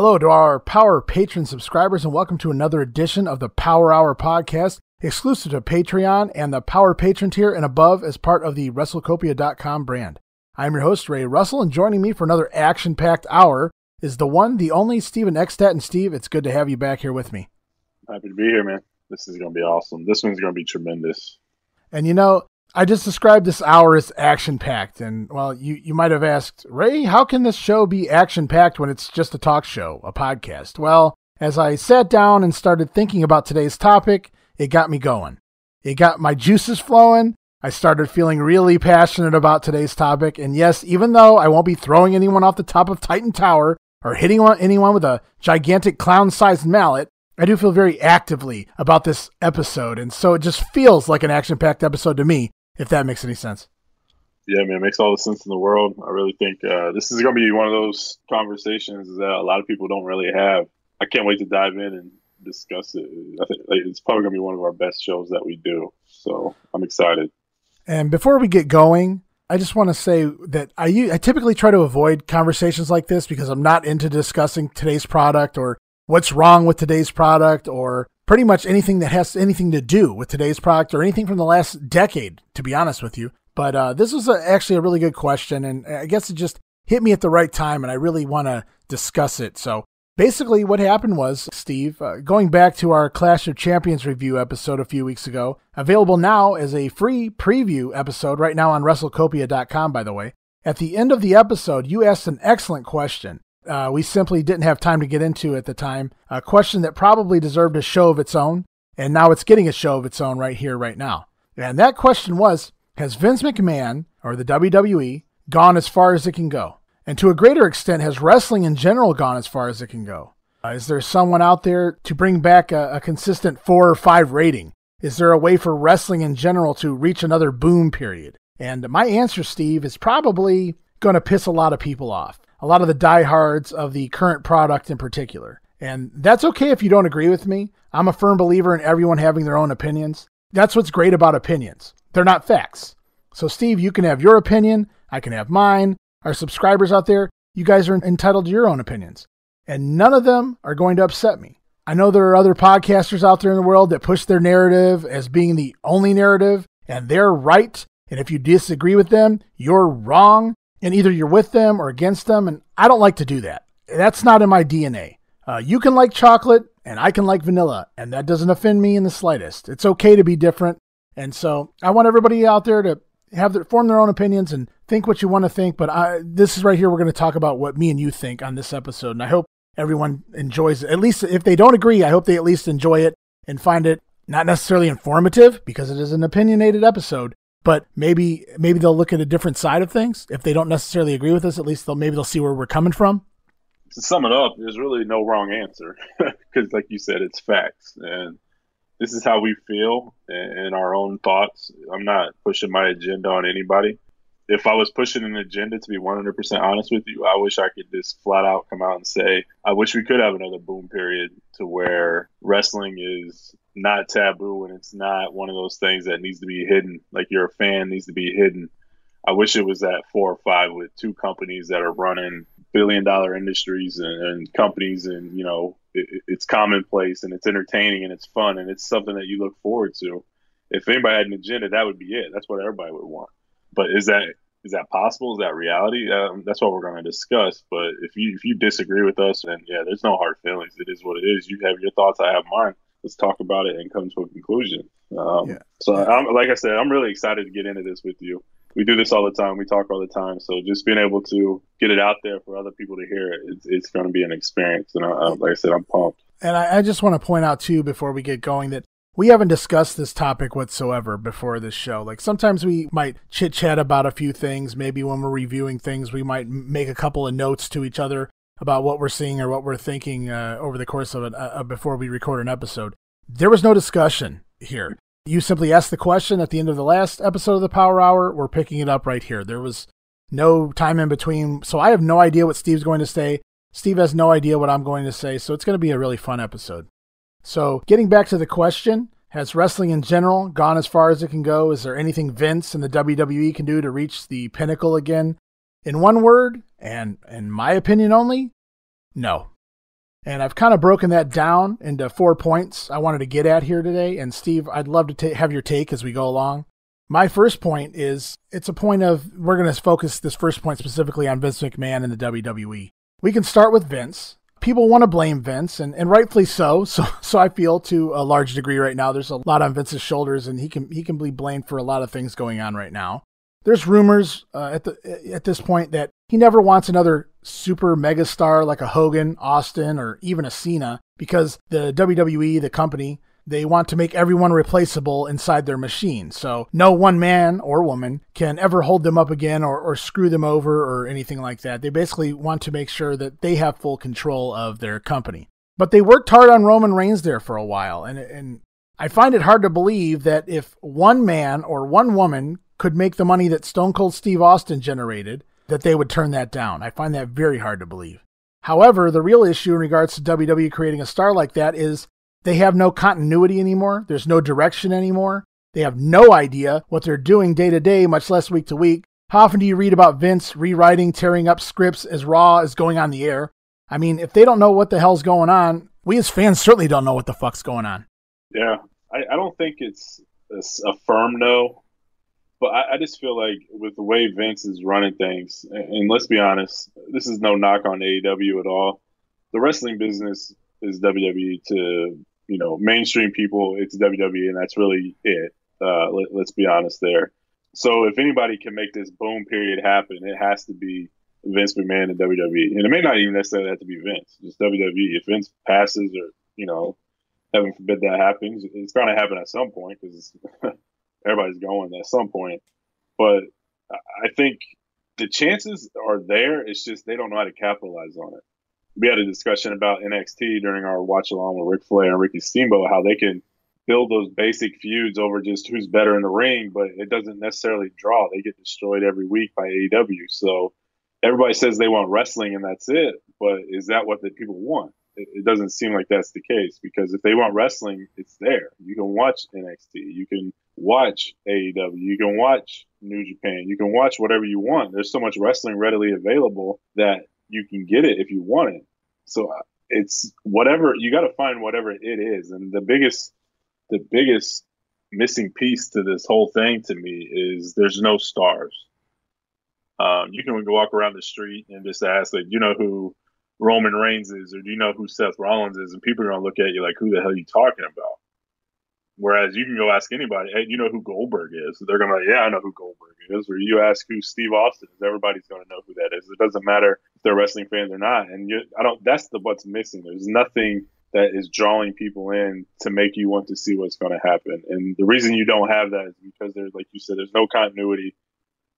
Hello to our Power Patron subscribers, and welcome to another edition of the Power Hour podcast, exclusive to Patreon and the Power Patron tier and above as part of the WrestleCopia.com brand. I'm your host, Ray Russell, and joining me for another action packed hour is the one, the only Steven Eckstadt. And Steve, it's good to have you back here with me. Happy to be here, man. This is going to be awesome. This one's going to be tremendous. And you know, I just described this hour as action packed. And well, you, you might have asked, Ray, how can this show be action packed when it's just a talk show, a podcast? Well, as I sat down and started thinking about today's topic, it got me going. It got my juices flowing. I started feeling really passionate about today's topic. And yes, even though I won't be throwing anyone off the top of Titan Tower or hitting anyone with a gigantic clown sized mallet, I do feel very actively about this episode. And so it just feels like an action packed episode to me if that makes any sense. Yeah, man, it makes all the sense in the world. I really think uh, this is going to be one of those conversations that a lot of people don't really have. I can't wait to dive in and discuss it. I think it's probably going to be one of our best shows that we do. So I'm excited. And before we get going, I just want to say that I, I typically try to avoid conversations like this because I'm not into discussing today's product or what's wrong with today's product or pretty much anything that has anything to do with today's product or anything from the last decade, to be honest with you. But uh, this was a, actually a really good question, and I guess it just hit me at the right time, and I really want to discuss it. So basically, what happened was, Steve, uh, going back to our Clash of Champions review episode a few weeks ago, available now as a free preview episode right now on WrestleCopia.com, by the way. At the end of the episode, you asked an excellent question uh, we simply didn't have time to get into at the time. A question that probably deserved a show of its own, and now it's getting a show of its own right here, right now. And that question was Has Vince McMahon, or the WWE, gone as far as it can go? And to a greater extent, has wrestling in general gone as far as it can go? Uh, is there someone out there to bring back a, a consistent four or five rating? Is there a way for wrestling in general to reach another boom period? And my answer, Steve, is probably going to piss a lot of people off a lot of the diehards of the current product in particular. And that's okay if you don't agree with me. I'm a firm believer in everyone having their own opinions. That's what's great about opinions. They're not facts. So, Steve, you can have your opinion. I can have mine. Our subscribers out there, you guys are entitled to your own opinions. And none of them are going to upset me. I know there are other podcasters out there in the world that push their narrative as being the only narrative, and they're right. And if you disagree with them, you're wrong and either you're with them or against them. And I don't like to do that. That's not in my DNA. Uh, you can like chocolate and I can like vanilla, and that doesn't offend me in the slightest. It's okay to be different. And so I want everybody out there to have their, form their own opinions and think what you want to think. But I, this is right here. We're going to talk about what me and you think on this episode. And I hope everyone enjoys it. At least if they don't agree, I hope they at least enjoy it and find it not necessarily informative because it is an opinionated episode, but maybe maybe they'll look at a different side of things if they don't necessarily agree with us. At least they'll maybe they'll see where we're coming from. To sum it up, there's really no wrong answer because, like you said, it's facts, and this is how we feel and our own thoughts. I'm not pushing my agenda on anybody. If I was pushing an agenda, to be 100% honest with you, I wish I could just flat out come out and say, I wish we could have another boom period to where wrestling is not taboo and it's not one of those things that needs to be hidden. Like you're a fan needs to be hidden. I wish it was at four or five with two companies that are running billion dollar industries and, and companies and you know it, it's commonplace and it's entertaining and it's fun and it's something that you look forward to. If anybody had an agenda, that would be it. That's what everybody would want. But is that is that possible? Is that reality? Um, that's what we're going to discuss. But if you if you disagree with us, then yeah, there's no hard feelings. It is what it is. You have your thoughts. I have mine let's talk about it and come to a conclusion. Um, yeah. So, I'm, like I said, I'm really excited to get into this with you. We do this all the time. We talk all the time. So just being able to get it out there for other people to hear it, it's, it's going to be an experience. And I, I, like I said, I'm pumped. And I, I just want to point out too, before we get going, that we haven't discussed this topic whatsoever before this show. Like sometimes we might chit chat about a few things. Maybe when we're reviewing things, we might make a couple of notes to each other about what we're seeing or what we're thinking uh, over the course of it uh, uh, before we record an episode. There was no discussion here. You simply asked the question at the end of the last episode of the Power Hour. We're picking it up right here. There was no time in between. So I have no idea what Steve's going to say. Steve has no idea what I'm going to say. So it's going to be a really fun episode. So getting back to the question, has wrestling in general gone as far as it can go? Is there anything Vince and the WWE can do to reach the pinnacle again? In one word, and in my opinion only, no. And I've kind of broken that down into four points I wanted to get at here today. And Steve, I'd love to have your take as we go along. My first point is it's a point of we're going to focus this first point specifically on Vince McMahon and the WWE. We can start with Vince. People want to blame Vince, and, and rightfully so. So, so I feel to a large degree right now. There's a lot on Vince's shoulders, and he can he can be blamed for a lot of things going on right now. There's rumors uh, at the at this point that he never wants another super megastar like a Hogan, Austin, or even a Cena because the WWE, the company, they want to make everyone replaceable inside their machine. So no one man or woman can ever hold them up again or, or screw them over or anything like that. They basically want to make sure that they have full control of their company. But they worked hard on Roman Reigns there for a while. And, and I find it hard to believe that if one man or one woman could make the money that Stone Cold Steve Austin generated, that they would turn that down. I find that very hard to believe. However, the real issue in regards to WWE creating a star like that is they have no continuity anymore. There's no direction anymore. They have no idea what they're doing day to day, much less week to week. How often do you read about Vince rewriting, tearing up scripts as Raw is going on the air? I mean, if they don't know what the hell's going on, we as fans certainly don't know what the fuck's going on. Yeah, I, I don't think it's a firm no, but I, I, just feel like with the way Vince is running things, and, and let's be honest, this is no knock on AEW at all. The wrestling business is WWE to you know mainstream people it's WWE and that's really it. Uh, let, let's be honest there. So if anybody can make this boom period happen, it has to be Vince McMahon and WWE, and it may not even necessarily have to be Vince, just WWE. If Vince passes, or you know, heaven forbid that happens, it's going to happen at some point because everybody's going at some point. But I think the chances are there. It's just they don't know how to capitalize on it we had a discussion about NXT during our watch along with Ric Flair and Ricky Steamboat, how they can build those basic feuds over just who's better in the ring, but it doesn't necessarily draw. They get destroyed every week by AEW. So everybody says they want wrestling and that's it, but is that what the people want? It, it doesn't seem like that's the case because if they want wrestling, it's there. You can watch NXT, you can watch AEW, you can watch New Japan, you can watch whatever you want. There's so much wrestling readily available that you can get it if you want it. So uh, it's whatever you got to find whatever it is, and the biggest the biggest missing piece to this whole thing to me is there's no stars. Um, you can walk around the street and just ask, like, do you know who Roman Reigns is, or do you know who Seth Rollins is? And people are gonna look at you like, who the hell are you talking about? Whereas you can go ask anybody, hey, you know who Goldberg is? They're gonna yeah, I know who Goldberg is. Or you ask who Steve Austin is, everybody's gonna know who that is. It doesn't matter if they're wrestling fans or not. And you, I don't. That's the what's missing. There's nothing that is drawing people in to make you want to see what's going to happen. And the reason you don't have that is because there's, like you said, there's no continuity,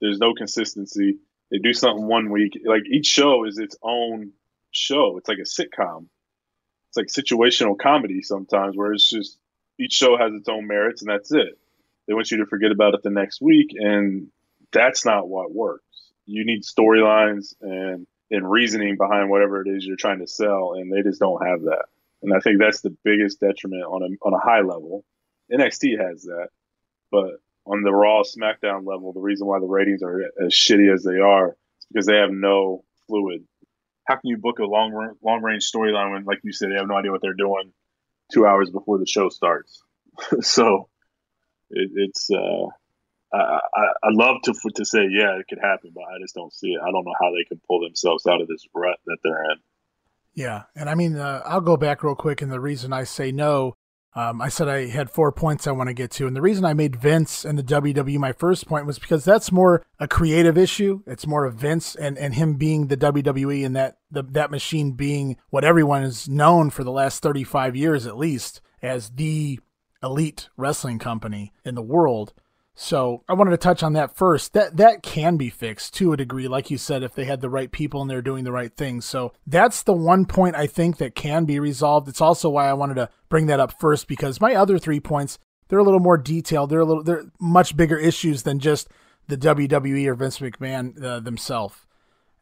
there's no consistency. They do something one week, like each show is its own show. It's like a sitcom. It's like situational comedy sometimes, where it's just each show has its own merits, and that's it. They want you to forget about it the next week, and that's not what works. You need storylines and and reasoning behind whatever it is you're trying to sell, and they just don't have that. And I think that's the biggest detriment on a on a high level. NXT has that, but on the Raw SmackDown level, the reason why the ratings are as shitty as they are is because they have no fluid. How can you book a long long range storyline when, like you said, they have no idea what they're doing two hours before the show starts. so it, it's uh, I, I I love to to say yeah it could happen, but I just don't see it. I don't know how they can pull themselves out of this rut that they're in. Yeah, and I mean uh, I'll go back real quick, and the reason I say no um, I said I had four points I want to get to. And the reason I made Vince and the WWE my first point was because that's more a creative issue. It's more of Vince and, and him being the WWE and that the, that machine being what everyone is known for the last 35 years at least as the elite wrestling company in the world. So I wanted to touch on that first. That that can be fixed to a degree, like you said, if they had the right people and they're doing the right things. So that's the one point I think that can be resolved. It's also why I wanted to bring that up first because my other three points they're a little more detailed. They're a little they're much bigger issues than just the WWE or Vince McMahon uh, themselves.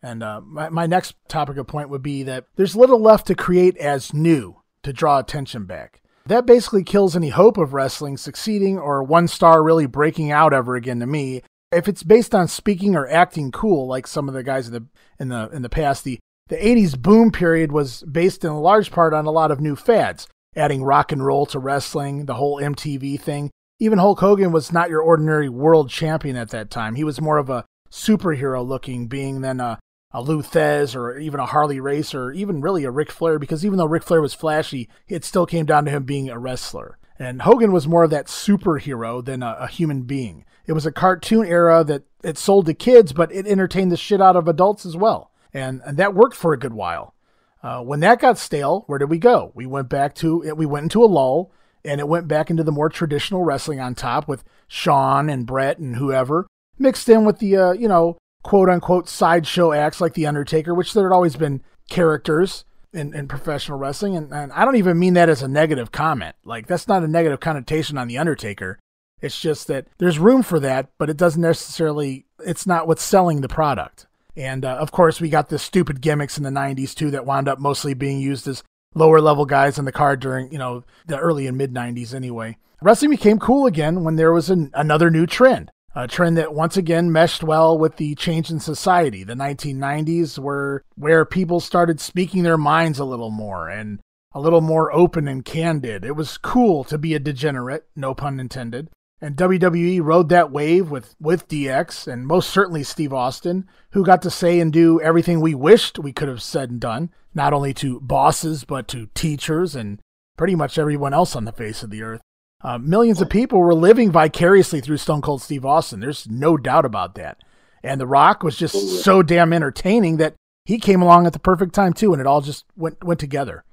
And uh, my my next topic of point would be that there's little left to create as new to draw attention back. That basically kills any hope of wrestling succeeding or one star really breaking out ever again to me. If it's based on speaking or acting cool, like some of the guys in the in the in the past, the the 80s boom period was based in large part on a lot of new fads, adding rock and roll to wrestling, the whole MTV thing. Even Hulk Hogan was not your ordinary world champion at that time. He was more of a superhero looking being than a, a Lou Thesz or even a Harley Racer, or even really a Ric Flair, because even though Ric Flair was flashy, it still came down to him being a wrestler. And Hogan was more of that superhero than a, a human being. It was a cartoon era that it sold to kids, but it entertained the shit out of adults as well. And, and that worked for a good while. Uh, when that got stale, where did we go? We went back to it. we went into a lull, and it went back into the more traditional wrestling on top with Shawn and Bret and whoever mixed in with the uh, you know quote unquote sideshow acts like the Undertaker, which there had always been characters in, in professional wrestling, and, and I don't even mean that as a negative comment. Like that's not a negative connotation on the Undertaker. It's just that there's room for that, but it doesn't necessarily. It's not what's selling the product. And uh, of course, we got the stupid gimmicks in the 90s too that wound up mostly being used as lower level guys in the card during, you know, the early and mid 90s anyway. Wrestling became cool again when there was an, another new trend, a trend that once again meshed well with the change in society. The 1990s were where people started speaking their minds a little more and a little more open and candid. It was cool to be a degenerate, no pun intended. And WWE rode that wave with, with DX and most certainly Steve Austin, who got to say and do everything we wished we could have said and done, not only to bosses, but to teachers and pretty much everyone else on the face of the earth. Uh, millions of people were living vicariously through Stone Cold Steve Austin. There's no doubt about that. And The Rock was just so damn entertaining that he came along at the perfect time too, and it all just went went together.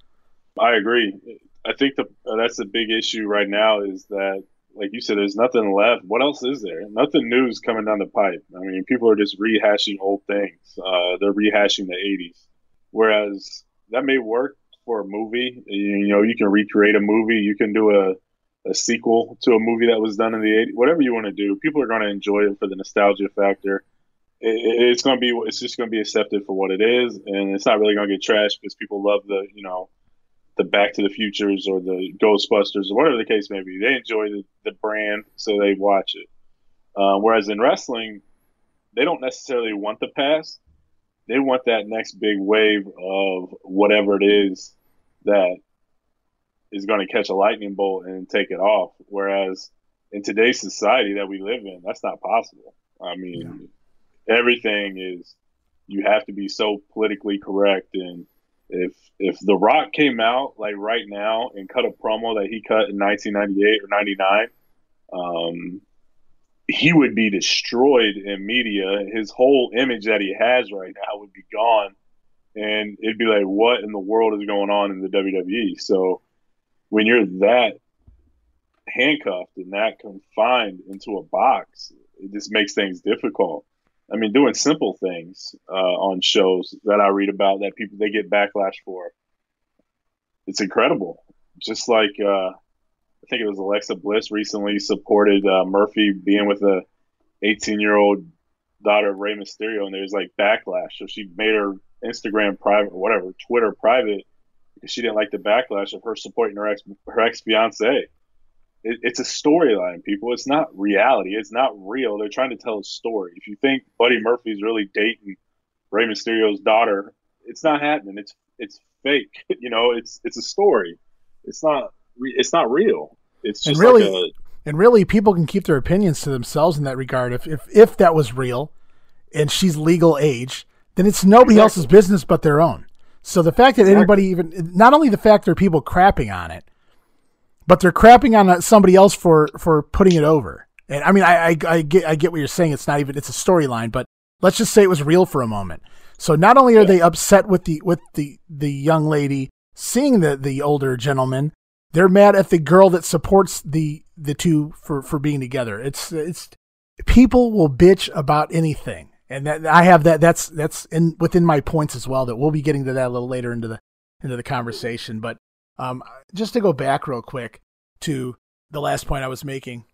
I agree. I think the, that's the big issue right now is that like you said, there's nothing left. What else is there? Nothing new is coming down the pipe. I mean, people are just rehashing old things. Uh, they're rehashing the 80s. Whereas that may work for a movie. You, know, you can recreate a movie. You can do a, a sequel to a movie that was done in the 80s. Whatever you want to do, people are going to enjoy it for the nostalgia factor. It, it's going to be, it's just going to be accepted for what it is, and it's not really going to get trashed because people love the, you know, the Back to the Futures or the Ghostbusters or whatever the case may be. They enjoy the, the brand, so they watch it. Uh, whereas in wrestling, they don't necessarily want the past. They want that next big wave of whatever it is that is going to catch a lightning bolt and take it off. Whereas in today's society that we live in, that's not possible. I mean, yeah. everything is, you have to be so politically correct and if if The Rock came out like right now and cut a promo that he cut in 1998 or 99, um, he would be destroyed in media. His whole image that he has right now would be gone, and it'd be like, what in the world is going on in the WWE? So when you're that handcuffed and that confined into a box, it just makes things difficult. I mean, doing simple things uh, on shows that I read about that people they get backlash for. It's incredible. Just like uh, I think it was Alexa Bliss recently supported uh, Murphy being with a 18 year old daughter of Rey Mysterio, and there's like backlash. So she made her Instagram private or whatever, Twitter private, because she didn't like the backlash of her supporting her ex her ex fiance it, it's a storyline, people. It's not reality. It's not real. They're trying to tell a story. If you think Buddy Murphy's really dating Rey Mysterio's daughter, it's not happening. It's it's fake. you know, it's it's a story. It's not it's not real. It's just and really, like a, and really, people can keep their opinions to themselves in that regard. If if if that was real, and she's legal age, then it's nobody exactly. else's business but their own. So the fact that anybody even not only the fact there are people crapping on it, but they're crapping on somebody else for for putting it over. And I mean, I, I, I get I get what you're saying. It's not even it's a storyline, but let's just say it was real for a moment. So not only are they upset with the with the the young lady seeing the the older gentleman, they're mad at the girl that supports the the two for for being together. It's it's people will bitch about anything, and that I have that that's that's in within my points as well. That we'll be getting to that a little later into the into the conversation, but um, just to go back real quick to the last point I was making.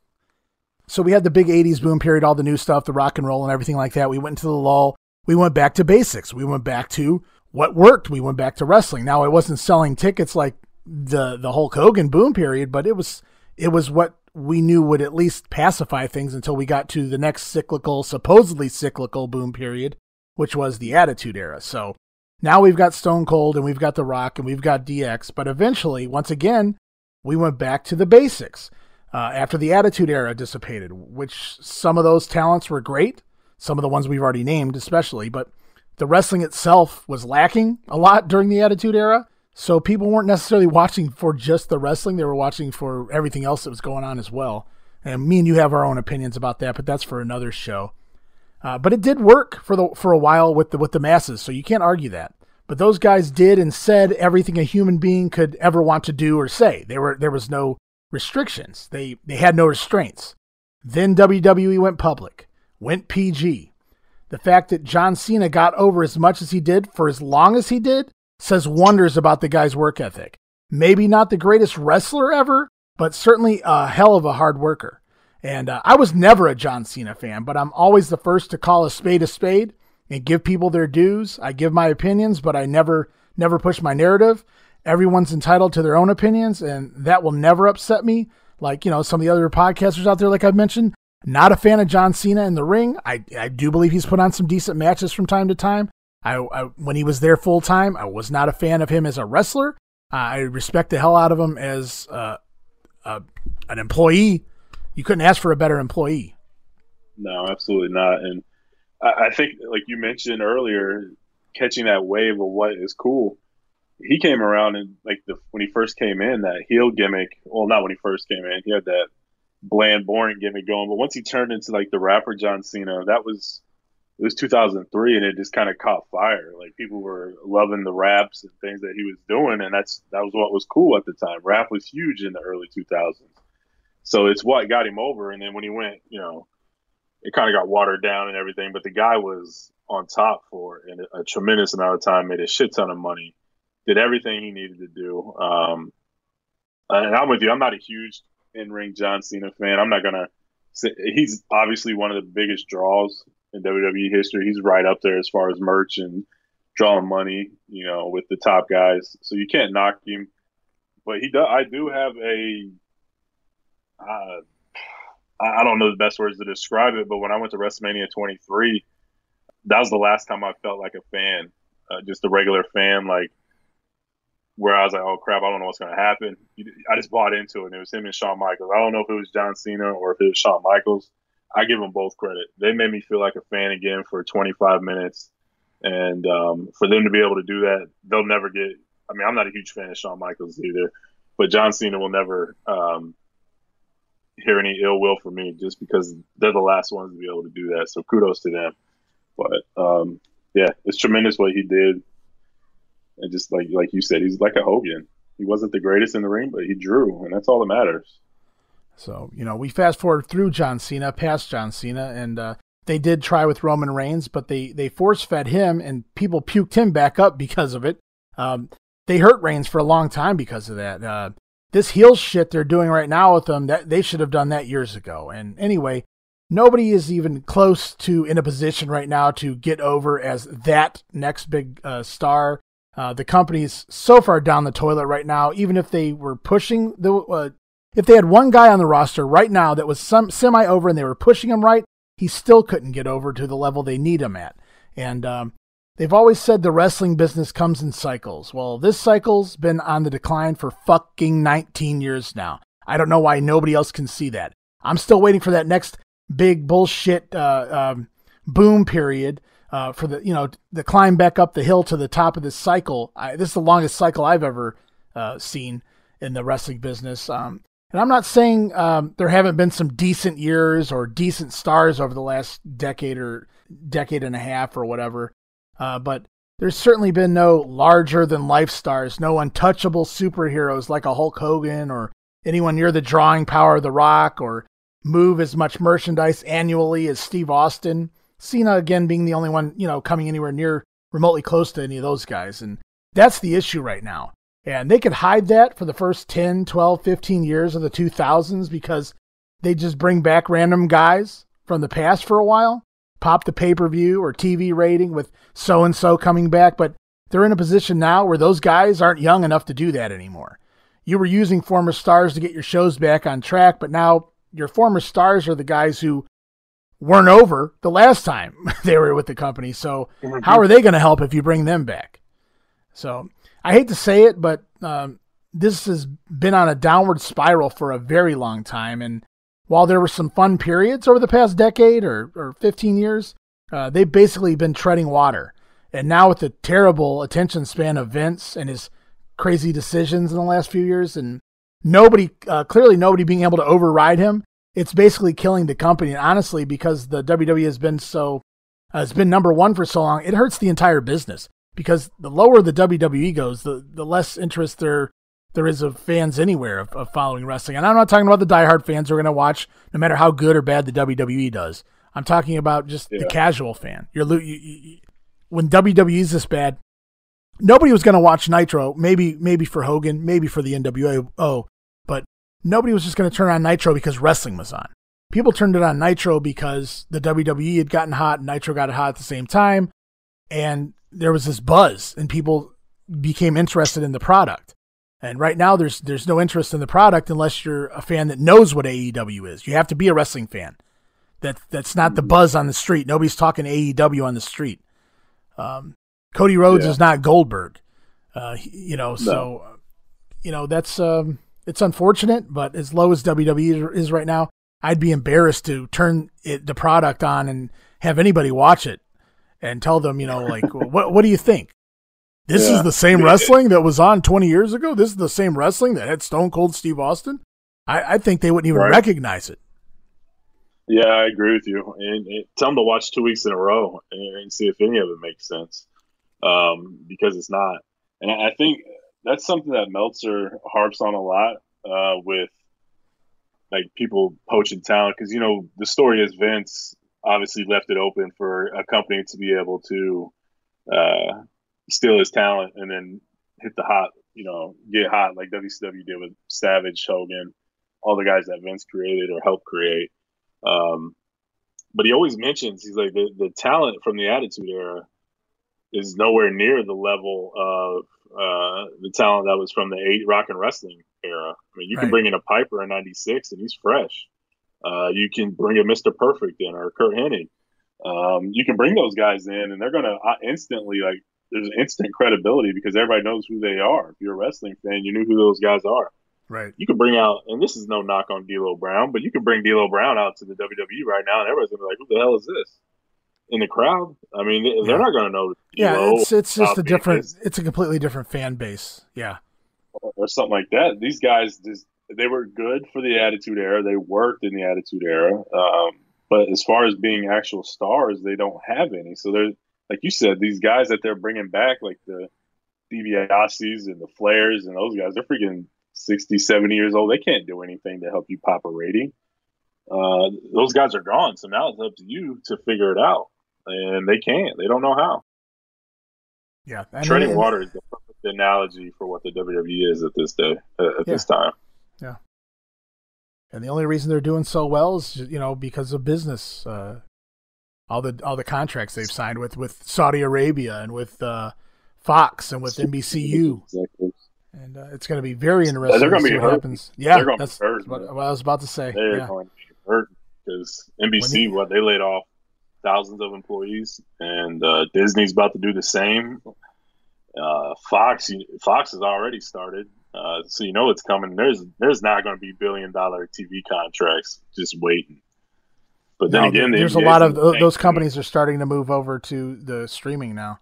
So we had the big 80s boom period, all the new stuff, the rock and roll and everything like that. We went into the lull. We went back to basics. We went back to what worked. We went back to wrestling. Now it wasn't selling tickets like the the Hulk Hogan boom period, but it was it was what we knew would at least pacify things until we got to the next cyclical, supposedly cyclical boom period, which was the Attitude Era. So Now we've got Stone Cold and we've got The Rock and we've got DX. But eventually, once again, we went back to the basics uh, after the Attitude Era dissipated, which some of those talents were great, some of the ones we've already named, especially, but the wrestling itself was lacking a lot during the Attitude Era. So people weren't necessarily watching for just the wrestling, they were watching for everything else that was going on as well. And me and you have our own opinions about that, but that's for another show. Uh, but it did work for the for a while with the with the masses, so you can't argue that. But those guys did and said everything a human being could ever want to do or say. There were there was no restrictions. They they had no restraints. Then WWE went public, went PG. The fact that John Cena got over as much as he did for as long as he did says wonders about the guy's work ethic. Maybe not the greatest wrestler ever, but certainly a hell of a hard worker. And uh, I was never a John Cena fan, but I'm always the first to call a spade a spade and give people their dues. I give my opinions, but I never never push my narrative. Everyone's entitled to their own opinions, and that will never upset me. Like you know, some of the other podcasters out there, like I've mentioned, not a fan of John Cena in the ring. I I do believe he's put on some decent matches from time to time. I, I when he was there full time, I was not a fan of him as a wrestler. Uh, I respect the hell out of him as uh, an employee you couldn't ask for a better employee. No, absolutely not. And I, I think, like you mentioned earlier, catching that wave of what is cool. He came around and like the when he first came in, that heel gimmick. Well, not when he first came in. He had that bland, boring gimmick going. But once he turned into like the rapper John Cena, that was it was 2003, and it just kind of caught fire. Like people were loving the raps and things that he was doing, and that's that was what was cool at the time. Rap was huge in the early 2000s. So it's what got him over. And then when he went, you know, it kind of got watered down and everything. But the guy was on top for a, a tremendous amount of time, made a shit ton of money, did everything he needed to do. Um, and I'm with you. I'm not a huge in ring John Cena fan. I'm not gonna. Say, he's obviously one of the biggest draws in WWE history. He's right up there as far as merch and drawing money, you know, with the top guys. So you can't knock him. But he does. I do have a uh, I don't know the best words to describe it, but when I went to WrestleMania 23, that was the last time I felt like a fan, uh, just a regular fan, like where I was like, oh crap, I don't know what's going to happen. I just bought into it, and it was him and Shawn Michaels. I don't know if it was John Cena or if it was Shawn Michaels. I give them both credit. They made me feel like a fan again for 25 minutes, and um, for them to be able to do that, they'll never get. I mean, I'm not a huge fan of Shawn Michaels either, but John Cena will never um, hear any ill will from me just because they're the last ones to be able to do that. So kudos to them. But um, yeah, it's tremendous what he did. And just like like you said, he's like a Hogan. He wasn't the greatest in the ring, but he drew, and that's all that matters. So you know, we fast forward through John Cena, past John Cena, and uh, they did try with Roman Reigns, but they they force fed him, and people puked him back up because of it. Um, they hurt Reigns for a long time because of that. Uh, this heel shit they're doing right now with them, that they should have done that years ago. And anyway, nobody is even close to in a position right now to get over as that next big uh, star. Uh, the company's so far down the toilet right now. Even if they were pushing the, uh, if they had one guy on the roster right now that was some semi over and they were pushing him right, he still couldn't get over to the level they need him at. And um, They've always said the wrestling business comes in cycles. Well, this cycle's been on the decline for fucking 19 years now. I don't know why nobody else can see that. I'm still waiting for that next big bullshit uh, um, boom period uh, for the you know the climb back up the hill to the top of this cycle. I, this is the longest cycle I've ever uh, seen in the wrestling business. Um, and I'm not saying um, there haven't been some decent years or decent stars over the last decade or decade and a half or whatever. Uh, but there's certainly been no larger than life stars, no untouchable superheroes like a Hulk Hogan or anyone near the drawing power of The Rock or move as much merchandise annually as Steve Austin. Cena, again, being the only one, you know, coming anywhere near remotely close to any of those guys. And that's the issue right now. And they could hide that for the first 10, 12, 15 years of the 2000s because they just bring back random guys from the past for a while pop the pay per view or TV rating with so and so coming back, but they're in a position now where those guys aren't young enough to do that anymore. You were using former stars to get your shows back on track, but now your former stars are the guys who weren't over the last time they were with the company. So, mm-hmm. how are they going to help if you bring them back? So I hate to say it, but um, this has been on a downward spiral for a very long time. And while there were some fun periods over the past decade or, or 15 years, uh, they've basically been treading water. And now with the terrible attention span of Vince and his crazy decisions in the last few years, and nobody, uh, clearly nobody being able to override him, it's basically killing the company. And honestly, because the WWE has been so, uh, has been number one for so long, it hurts the entire business. Because the lower the WWE goes, the the less interest there there is of fans anywhere of, of following wrestling. And I'm not talking about the diehard fans who are going to watch no matter how good or bad the WWE does. I'm talking about just yeah. the casual fan. You're you, you, when WWE is this bad, nobody was going to watch Nitro. Maybe maybe for Hogan, maybe for the NWO, oh, but nobody was just going to turn on Nitro because wrestling was on. People turned it on Nitro because the WWE had gotten hot, and Nitro got hot at the same time, and there was this buzz, and people became interested in the product. And right now, there's there's no interest in the product unless you're a fan that knows what AEW is. You have to be a wrestling fan. That that's not the buzz on the street. Nobody's talking AEW on the street. Um, Cody Rhodes yeah. is not Goldberg. Uh, you know, no. so you know that's um, it's unfortunate, but as low as WWE is right now, I'd be embarrassed to turn it, the product on and have anybody watch it and tell them, you know, like, what what do you think? This yeah. is the same wrestling that was on 20 years ago. This is the same wrestling that had Stone Cold Steve Austin. I, I think they wouldn't even right. recognize it. Yeah, I agree with you. And, and, tell them to watch two weeks in a row and, and see if any of it makes sense, um, because it's not. And I, I think that's something that Meltzer harps on a lot uh, with like people poaching talent because you know the story is Vince obviously left it open for a company to be able to uh, steal his talent and then hit the hot, you know, get hot like WCW did with Savage, Hogan, all the guys that Vince created or helped create. Um, but he always mentions he's like the, the talent from the Attitude Era is nowhere near the level of uh, the talent that was from the eight rock and wrestling era. I mean, you right. can bring in a Piper in '96 and he's fresh. Uh, you can bring a Mr. Perfect in or Curt Hennig. Um, you can bring those guys in and they're going to uh, instantly like there's instant credibility because everybody knows who they are. If you're a wrestling fan, you knew who those guys are. Right. You can bring out, and this is no knock on D'Lo Brown, but you can bring D'Lo Brown out to the WWE right now, and everybody's gonna be like, "Who the hell is this?" In the crowd, I mean, they're not gonna know. yeah, it's it's just a different, it's a completely different fan base. Yeah, or something like that. These guys just they were good for the Attitude Era. They worked in the Attitude Era, um, but as far as being actual stars, they don't have any. So they're like you said, these guys that they're bringing back, like the DiBiase's and the Flairs and those guys, they're freaking 60, 70 years old. They can't do anything to help you pop a rating. Uh, those guys are gone. So now it's up to you to figure it out. And they can't. They don't know how. Yeah. Treading water is the perfect analogy for what the WWE is at this day, at yeah. this time. Yeah. And the only reason they're doing so well is, you know, because of business. Uh, all the all the contracts they've signed with with Saudi Arabia and with uh, Fox and with NBCU. Exactly. And uh, it's going to be very interesting. They're going to be hurt. Happens. Yeah, that's hurt, what, what, I was about to say. They're yeah. going to be hurt because NBC, what they laid off thousands of employees, and uh, Disney's about to do the same. Uh, Fox, Fox has already started, uh, so you know it's coming. There's there's not going to be billion dollar TV contracts just waiting. But then no, again, there's a lot of those companies are starting to move over to the streaming now.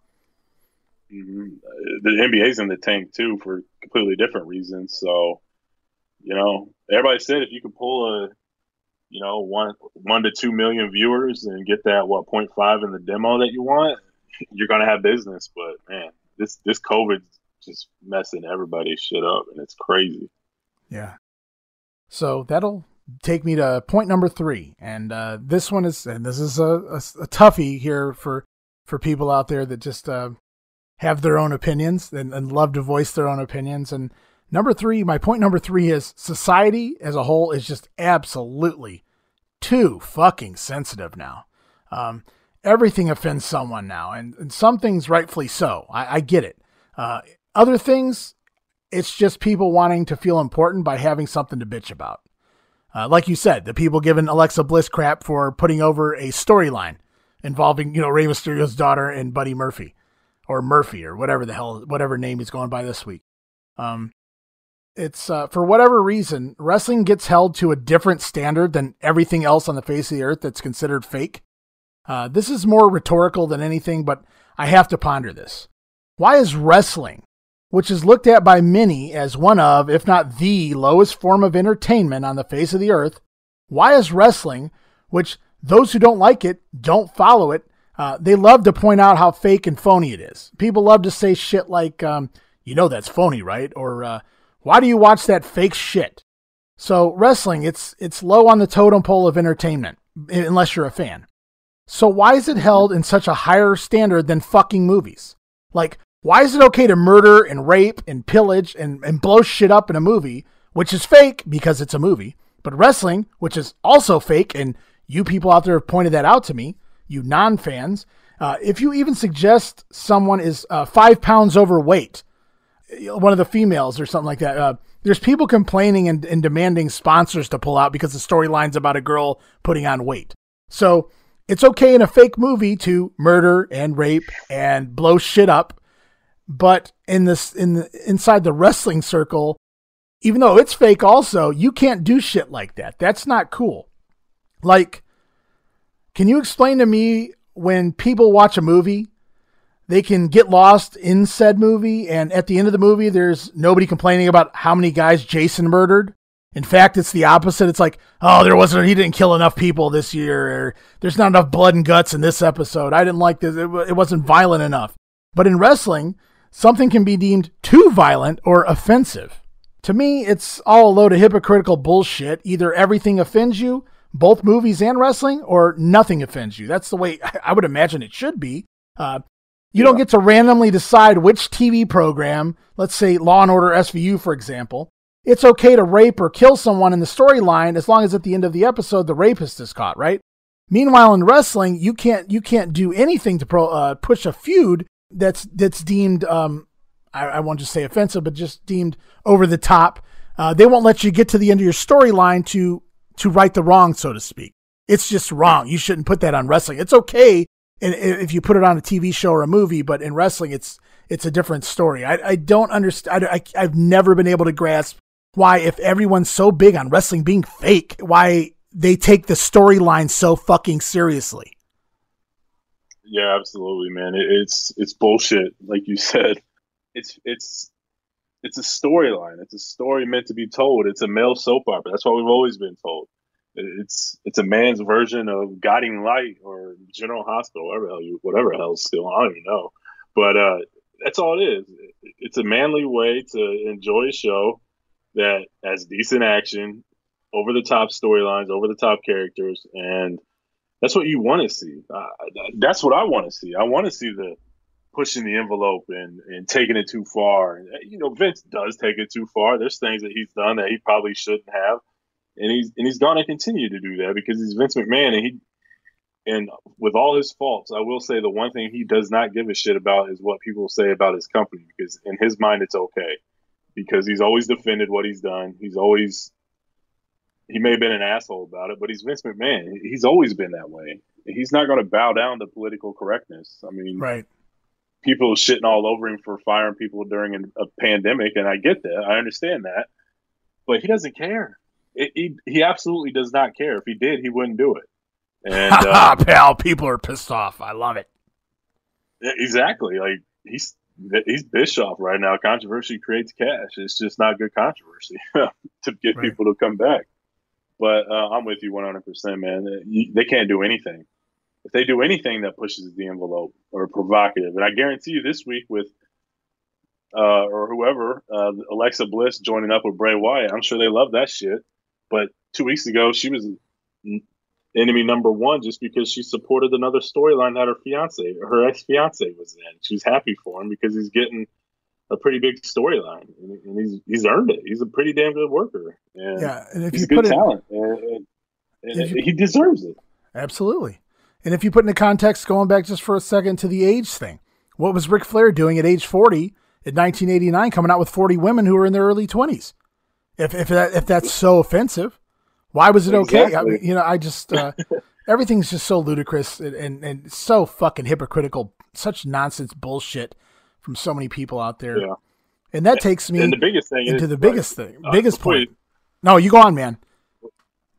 Mm-hmm. The NBA's in the tank too for completely different reasons. So, you know, everybody said if you could pull a, you know, one one to two million viewers and get that what 0.5 in the demo that you want, you're gonna have business. But man, this this COVID's just messing everybody's shit up, and it's crazy. Yeah. So that'll take me to point number three, and uh, this one is, and this is a, a, a, toughie here for for people out there that just uh, have their own opinions and, and love to voice their own opinions. And number three, my point number three is society as a whole is just absolutely too fucking sensitive now. Um, everything offends someone now, and, and some things rightfully so. I, I get it. Uh, other things, it's just people wanting to feel important by having something to bitch about. Uh, like you said, the people giving Alexa Bliss crap for putting over a storyline involving, you know, Rey Mysterio's daughter and Buddy Murphy. or Murphy or whatever the hell, whatever name he's going by this week. Um, it's uh, for whatever reason, wrestling gets held to a different standard than everything else on the face of the earth that's considered fake. Uh, this is more rhetorical than anything, but I have to ponder this. Why is wrestling, which is looked at by many as one of, if not the lowest form of entertainment on the face of the earth, why is wrestling, which those who don't like it don't follow it, uh, they love to point out how fake and phony it is. People love to say shit like, um, you know that's phony, right? Or uh, why do you watch that fake shit? So wrestling, it's it's low on the totem pole of entertainment, unless you're a fan. So why is it held in such a higher standard than fucking movies? Like, why is it okay to murder and rape and pillage and, and blow shit up in a movie, which is fake because it's a movie, but wrestling, which is also fake, and you people out there have pointed that out to me, you non fans, uh, if you even suggest someone is uh, five pounds overweight, one of the females or something like that. Uh, there's people complaining and, and, demanding sponsors to pull out because the storyline's about a girl putting on weight. So it's okay in a fake movie to murder and rape and blow shit up, but in this in the inside the wrestling circle, even though it's fake, also you can't do shit like that. That's not cool. Like, can you explain to me when people watch a movie they can get lost in said movie, and at the end of the movie, there's nobody complaining about how many guys Jason murdered. In fact, it's the opposite. It's like, oh, there wasn't, he didn't kill enough people this year, or there's not enough blood and guts in this episode. I didn't like this. It, it wasn't violent enough. But in wrestling, something can be deemed too violent or offensive. To me, it's all a load of hypocritical bullshit. Either everything offends you, both movies and wrestling, or nothing offends you. That's the way I would imagine it should be. Uh, you yeah. don't get to randomly decide which TV program, let's say Law and Order SVU, for example. It's okay to rape or kill someone in the storyline as long as at the end of the episode the rapist is caught, right? Meanwhile, in wrestling, you can't you can't do anything to pro, uh, push a feud that's that's deemed um, I, I won't just say offensive, but just deemed over the top. Uh, they won't let you get to the end of your storyline to to right the wrong, so to speak. It's just wrong. You shouldn't put that on wrestling. It's okay if you put it on a TV show or a movie, but in wrestling, it's it's a different story. I, I don't understand. I, I've never been able to grasp why, if everyone's so big on wrestling being fake, why they take the storyline so fucking seriously. Yeah, absolutely, man. It, it's it's bullshit, like you said. It's it's it's a storyline. It's a story meant to be told. It's a male soap opera. That's what we've always been told. It's it's a man's version of Guiding Light or General Hospital, whatever hell you, whatever hell still. I don't even know, but uh, that's all it is. It's a manly way to enjoy a show that has decent action, over the top storylines, over the top characters, and that's what you want to see. Uh, that's what I want to see. I want to see the pushing the envelope and, and taking it too far. And, You know, Vince does take it too far. There's things that he's done that he probably shouldn't have and he's and he's going to continue to do that because he's Vince McMahon, and he and with all his faults, I will say the one thing he does not give a shit about is what people say about his company because in his mind it's okay because he's always defended what he's done. He's always he may have been an asshole about it, but he's Vince McMahon. He's always been that way. He's not going to bow down to political correctness. I mean, right. People shitting all over him for firing people during a pandemic, and I get that. I understand that, but he doesn't care it, he he absolutely does not care. If he did, he wouldn't do it. And uh, pal, people are pissed off. I love it. Exactly. Like he's he's Bischoff right now. Controversy creates cash. It's just not good controversy to get right. people to come back. But uh, I'm with you 100, percent man. You, they can't do anything. If they do anything that pushes the envelope or provocative, and I guarantee you this week with uh, or whoever uh, Alexa Bliss joining up with Bray Wyatt, I'm sure they love that shit. But two weeks ago, she was enemy number one just because she supported another storyline that her fiance, her ex fiance, was in. She's happy for him because he's getting a pretty big storyline, and he's he's earned it. He's a pretty damn good worker. And yeah, and if he's you good put talent, it, and, and, and you, he deserves it. Absolutely. And if you put into context, going back just for a second to the age thing, what was Ric Flair doing at age 40 in 1989, coming out with 40 women who were in their early 20s? If if that if that's so offensive, why was it okay? Exactly. I mean, you know, I just uh, everything's just so ludicrous and, and, and so fucking hypocritical. such nonsense bullshit from so many people out there. Yeah. And that takes me And the biggest thing into is the biggest like, thing, uh, biggest point. you- No, you go on, man.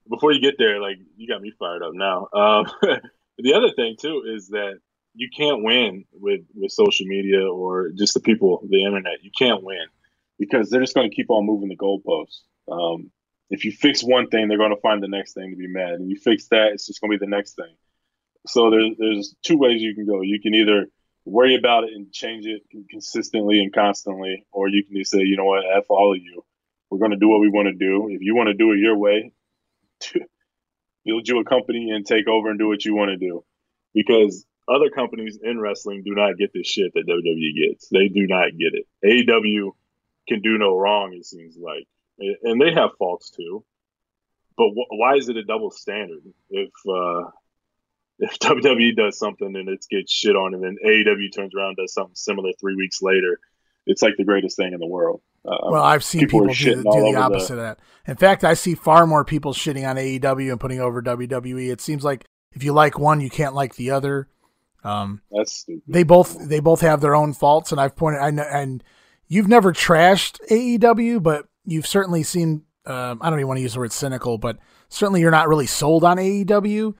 before you get there, like you got me fired up now. Um, the other thing too is that you can't win with with social media or just the people, the internet. You can't win because they're just going to keep on moving the goalposts. Um, if you fix one thing, they're going to find the next thing to be mad, and you fix that, it's just going to be the next thing. So there's there's two ways you can go. You can either worry about it and change it consistently and constantly, or you can just say, you know what, f all of you. We're going to do what we want to do. If you want to do it your way, build you a company and take over and do what you want to do. Because other companies in wrestling do not get this shit that WWE gets. They do not get it. AEW can do no wrong, it seems like. And they have faults too. But wh- why is it a double standard? If uh, if WWE does something and it gets shit on, and then AEW turns around and does something similar three weeks later, it's like the greatest thing in the world. Uh, Well, I've seen people people, do, shitting do the over the- opposite of that. In fact, I see far more people shitting on AEW and putting over WWE. It seems like if you like one, you can't like the other. Um, that's stupid. they both they both have their own faults, and I've pointed. I know, and you've never trashed AEW, but you've certainly seen. Um, I don't even want to use the word cynical, but certainly you're not really sold on AEW.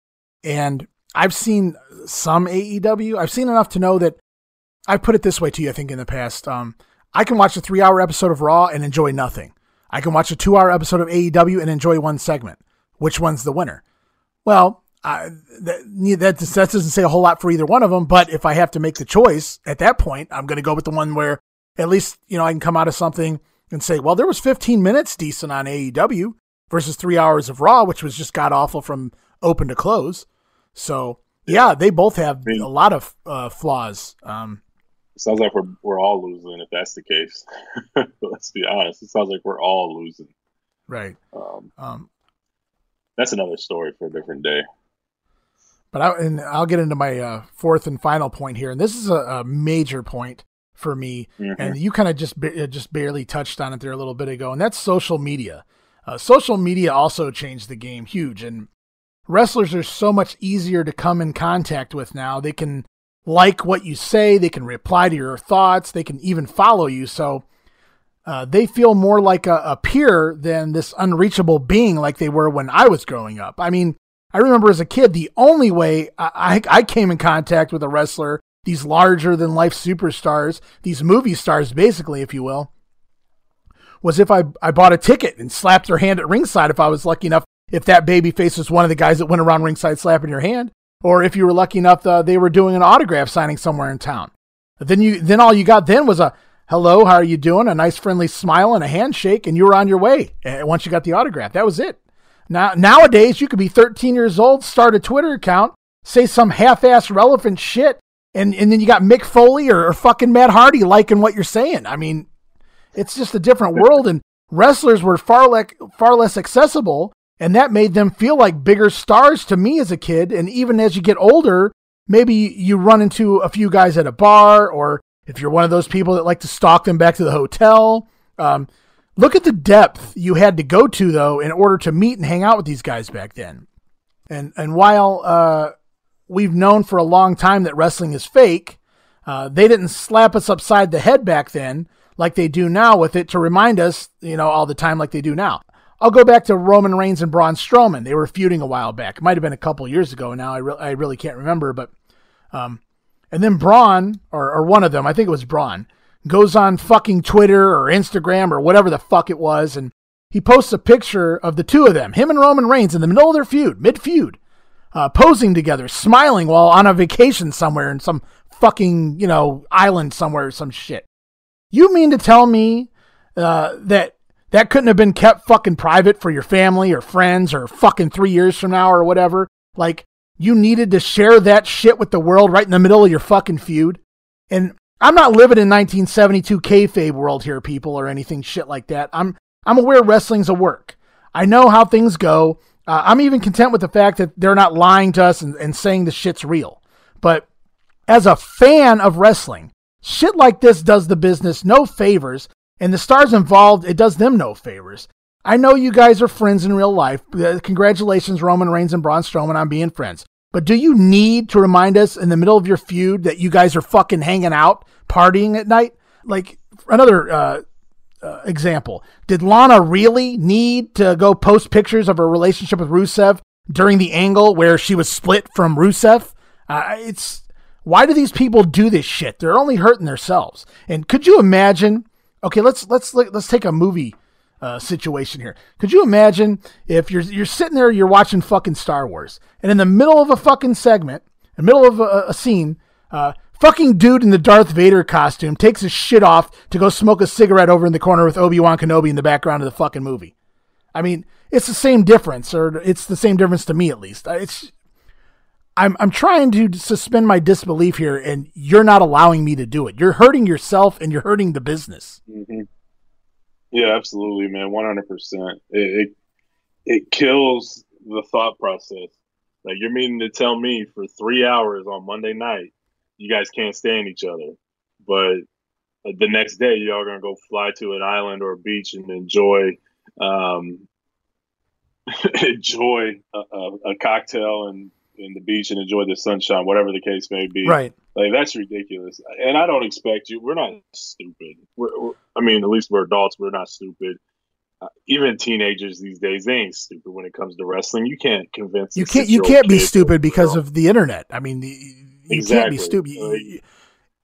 And I've seen some AEW. I've seen enough to know that I put it this way to you. I think in the past, um, I can watch a three hour episode of Raw and enjoy nothing. I can watch a two hour episode of AEW and enjoy one segment. Which one's the winner? Well, I, that, that, that doesn't say a whole lot for either one of them. But if I have to make the choice at that point, I'm going to go with the one where at least, you know, I can come out of something and say, well, there was 15 minutes decent on AEW versus three hours of Raw, which was just god awful from open to close. So, yeah, they both have a lot of uh, flaws. Um, sounds like we're we're all losing if that's the case. Let's be honest. It sounds like we're all losing. right. Um, Um, that's another story for a different day. But I, and I'll get into my uh, fourth and final point here, and this is a, a major point for me, Mhm. and you kind of just uh, just barely touched on it there a little bit ago, and that's social media. Uh, social media also changed the game huge, and wrestlers are so much easier to come in contact with now. They can like what you say, they can reply to your thoughts, they can even follow you. So uh, they feel more like a, a peer than this unreachable being like they were when I was growing up. I mean, I remember as a kid, the only way I, I, I came in contact with a wrestler, these larger than life superstars, these movie stars, basically, if you will, was if I, I bought a ticket and slapped their hand at ringside if I was lucky enough, if that baby face was one of the guys that went around ringside slapping your hand, or if you were lucky enough uh, they were doing an autograph signing somewhere in town. Then you then all you got then was a hello, how are you doing? A nice friendly smile and a handshake, and you were on your way. And once you got the autograph, that was it. Now nowadays you could be 13 years old, start a Twitter account, say some half-ass relevant shit, and and then you got Mick Foley or, or fucking Matt Hardy liking what you're saying. I mean, it's just a different world, and wrestlers were far less far less accessible, and that made them feel like bigger stars to me as a kid. And even as you get older, maybe you run into a few guys at a bar, or if you're one of those people that like to stalk them back to the hotel. Um, look at the depth you had to go to though in order to meet and hang out with these guys back then. And and while uh, we've known for a long time that wrestling is fake, uh, they didn't slap us upside the head back then like they do now with it to remind us, you know, all the time like they do now. I'll go back to Roman Reigns and Braun Strowman. They were feuding a while back. It might have been a couple years ago now. I, re- I really can't remember, but um, and then Braun or, or one of them, I think it was Braun, goes on fucking Twitter or Instagram or whatever the fuck it was, and he posts a picture of the two of them, him and Roman Reigns, in the middle of their feud, mid feud, uh, posing together, smiling while on a vacation somewhere in some fucking you know island somewhere or some shit. You mean to tell me uh, that that couldn't have been kept fucking private for your family or friends or fucking three years from now or whatever? Like you needed to share that shit with the world right in the middle of your fucking feud. And I'm not living in 1972 kayfabe world here, people, or anything shit like that. I'm I'm aware wrestling's a work. I know how things go. Uh, I'm even content with the fact that they're not lying to us and, and saying the shit's real. But as a fan of wrestling, shit like this does the business no favors, and the stars involved, it does them no favors. I know you guys are friends in real life. Uh, congratulations, Roman Reigns and Braun Strowman, on being friends. But do you need to remind us in the middle of your feud that you guys are fucking hanging out, partying at night? Like another uh, uh, example, did Lana really need to go post pictures of her relationship with Rusev during the angle where she was split from Rusev? Uh, it's why do these people do this shit? They're only hurting themselves. And could you imagine? Okay, let's let's let's take a movie uh, situation here. Could you imagine if you're you're sitting there, you're watching fucking Star Wars, and in the middle of a fucking segment, in the middle of a, a scene, uh, fucking dude in the Darth Vader costume takes his shit off to go smoke a cigarette over in the corner with Obi Wan Kenobi in the background of the fucking movie. I mean, it's the same difference, or it's the same difference to me at least. It's I'm I'm trying to suspend my disbelief here, and you're not allowing me to do it. You're hurting yourself, and you're hurting the business. Mm-hmm. Yeah, absolutely, man. One hundred percent. It it kills the thought process. Like you're meaning to tell me for three hours on Monday night, you guys can't stand each other, but the next day y'all gonna go fly to an island or a beach and enjoy um, enjoy a, a, a cocktail and in the beach and enjoy the sunshine, whatever the case may be. Right. Like that's ridiculous. And I don't expect you. We're not stupid. We're, we're I mean, at least we're adults. We're not stupid. Uh, even teenagers these days, they ain't stupid when it comes to wrestling. You can't convince. You can't. You can't be stupid because of the internet. I mean, you exactly. can't be stupid. Uh,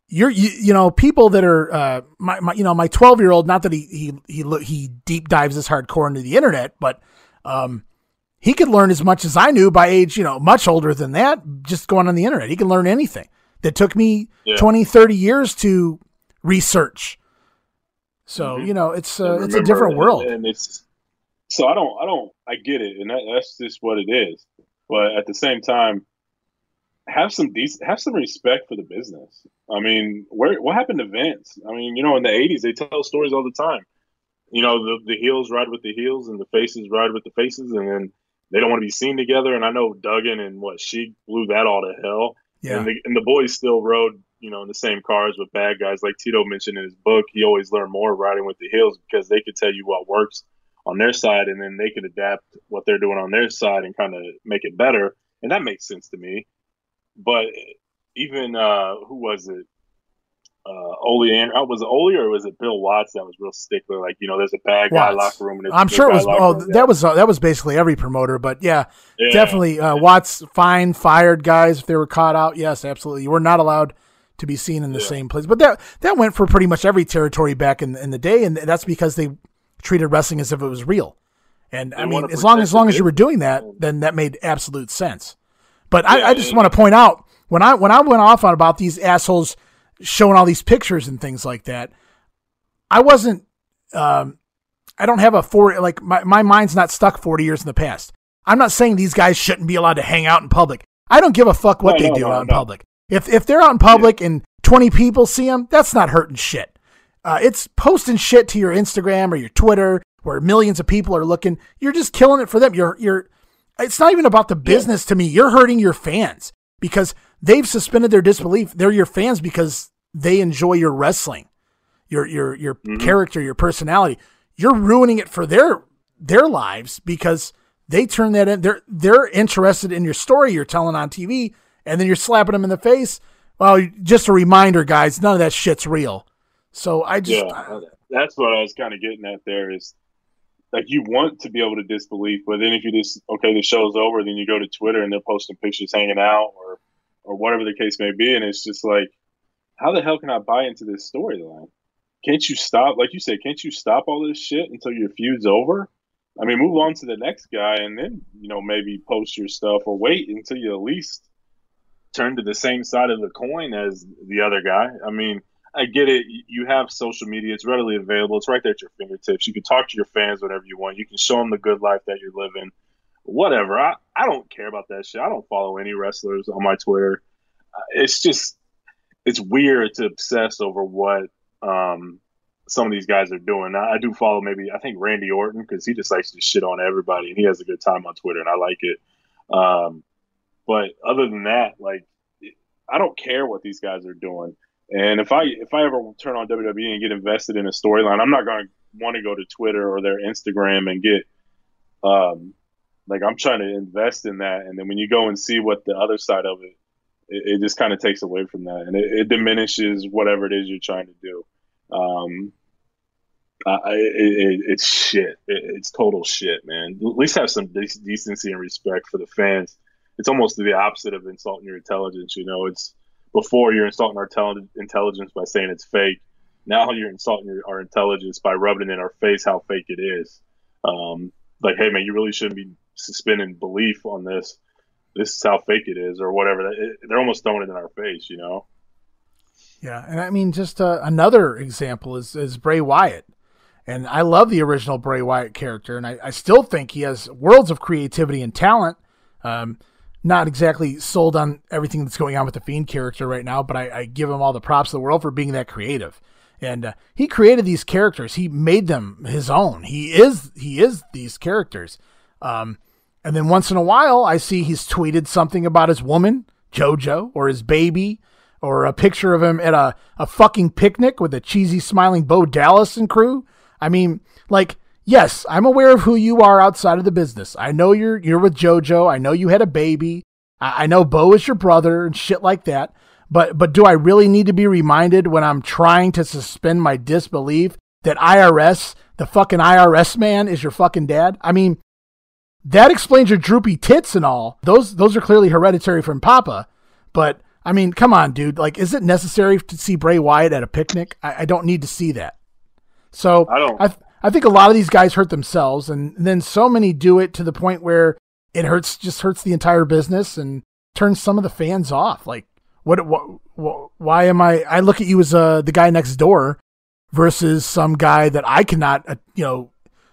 you're you, you know people that are uh my, my you know my 12 year old not that he he he he deep dives this hardcore into the internet but um he could learn as much as I knew by age, you know, much older than that, just going on the internet. He can learn anything that took me yeah. 20, 30 years to research. So, mm-hmm. you know, it's uh, remember, it's a different world. And it's so I don't I don't I get it and that, that's just what it is. But at the same time have some decent have some respect for the business. I mean, where what happened to Vince? I mean, you know, in the 80s they tell stories all the time. You know, the the heels ride with the heels and the faces ride with the faces and then they don't want to be seen together. And I know Duggan and what she blew that all to hell. Yeah. And the, and the boys still rode, you know, in the same cars with bad guys. Like Tito mentioned in his book, he always learned more riding with the heels because they could tell you what works on their side and then they could adapt what they're doing on their side and kind of make it better. And that makes sense to me. But even, uh, who was it? Uh, Ole and uh, was it Ole or was it Bill Watts that was real stickler? Like you know, there's a bad guy Watts. locker room. And I'm sure it was. Oh, room, that was uh, that was basically every promoter. But yeah, yeah. definitely uh, Watts fine fired guys if they were caught out. Yes, absolutely. You were not allowed to be seen in the yeah. same place. But that that went for pretty much every territory back in in the day, and that's because they treated wrestling as if it was real. And they I mean, as long as long as you were doing that, then that made absolute sense. But yeah, I, I just want to point out when I when I went off on about these assholes showing all these pictures and things like that. I wasn't, um, I don't have a four, like my, my mind's not stuck 40 years in the past. I'm not saying these guys shouldn't be allowed to hang out in public. I don't give a fuck what no, they no, do no, out in public. If, if they're out in public yeah. and 20 people see them, that's not hurting shit. Uh, it's posting shit to your Instagram or your Twitter where millions of people are looking. You're just killing it for them. You're, you're, it's not even about the business yeah. to me. You're hurting your fans because they've suspended their disbelief. They're your fans because they enjoy your wrestling, your your your mm-hmm. character, your personality. You're ruining it for their their lives because they turn that in. They're they're interested in your story you're telling on TV, and then you're slapping them in the face. Well, just a reminder, guys, none of that shit's real. So I just yeah, that's what I was kind of getting at. There is like you want to be able to disbelieve, but then if you just okay, the show's over, then you go to Twitter and they're posting pictures hanging out or or whatever the case may be. And it's just like, how the hell can I buy into this storyline? Can't you stop, like you said, can't you stop all this shit until your feud's over? I mean, move on to the next guy and then, you know, maybe post your stuff or wait until you at least turn to the same side of the coin as the other guy. I mean, I get it. You have social media, it's readily available, it's right there at your fingertips. You can talk to your fans whenever you want, you can show them the good life that you're living whatever. I, I don't care about that shit. I don't follow any wrestlers on my Twitter. Uh, it's just it's weird to obsess over what um, some of these guys are doing. I, I do follow maybe I think Randy Orton because he just likes to shit on everybody and he has a good time on Twitter and I like it. Um, but other than that, like I don't care what these guys are doing. And if I if I ever turn on WWE and get invested in a storyline, I'm not going to want to go to Twitter or their Instagram and get um, Like I'm trying to invest in that, and then when you go and see what the other side of it, it, it just kind of takes away from that, and it, it, diminishes whatever it is you're trying to do. Um, I, it, it's shit. it's total shit, man. At least have some de- decency and respect for the fans. It's almost the opposite of insulting your intelligence. You know, it's before you're insulting our tel- intelligence by saying it's fake. Now you're insulting your, our intelligence by rubbing in our face how fake it is. Um, like, hey man, you really shouldn't be suspending belief on this. This is how fake it is, or whatever. They're almost throwing it in our face, you know. Yeah, and I mean, just uh, another example is is Bray Wyatt, and I love the original Bray Wyatt character, and I, I still think he has worlds of creativity and talent. Um, not exactly sold on everything that's going on with the Fiend character right now, but I, I give him all the props in the world for being that creative. And uh, he created these characters. He made them his own. He is he is these characters. Um, and then once in a while, I see he's tweeted something about his woman, JoJo, or his baby, or a picture of him at a, a fucking picnic with a cheesy smiling Bo Dallas and crew. I mean, like, yes, I'm aware of who you are outside of the business. I know you're you're with JoJo. I know you had a baby. I, I know Bo is your brother and shit like that. But but do I really need to be reminded when I'm trying to suspend my disbelief that IRS, the fucking IRS man, is your fucking dad? I mean, that explains your droopy tits and all. Those those are clearly hereditary from Papa. But I mean, come on, dude. Like, is it necessary to see Bray Wyatt at a picnic? I, I don't need to see that. So I don't. I, I think a lot of these guys hurt themselves, and then so many do it to the point where it hurts, just hurts the entire business and turns some of the fans off. Like, what? What? what why am I? I look at you as uh, the guy next door versus some guy that I cannot, uh, you know,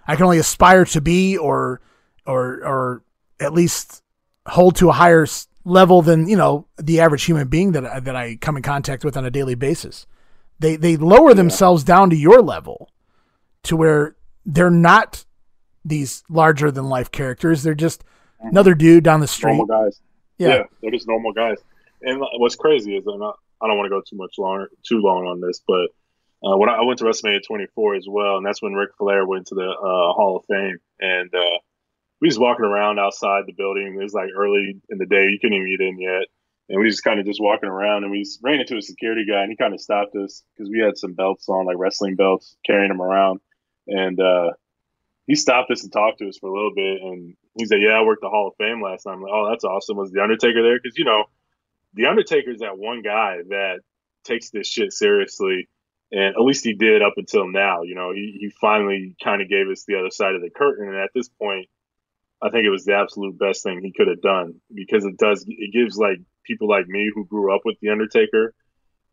I can only aspire to be or or or at least hold to a higher level than you know the average human being that I, that I come in contact with on a daily basis. They they lower yeah. themselves down to your level, to where they're not these larger than life characters. They're just another dude down the street. Normal guys. Yeah. yeah they're just normal guys. And what's crazy is, not, I don't want to go too much longer, too long on this, but uh, when I, I, went to WrestleMania 24 as well, and that's when Ric Flair went to the uh, Hall of Fame, and uh, we was walking around outside the building. It was like early in the day. You couldn't even get in yet. And we just kind of just walking around and we ran into a security guy and he kind of stopped us because we had some belts on, like wrestling belts, carrying them around. And uh, he stopped us and talked to us for a little bit. And he said, Yeah, I worked the Hall of Fame last time. I'm like, oh, that's awesome. Was The Undertaker there? Because, you know, The Undertaker is that one guy that takes this shit seriously. And at least he did up until now. You know, he, he finally kind of gave us the other side of the curtain. And at this point, I think it was the absolute best thing he could have done because it does it gives like people like me who grew up with the Undertaker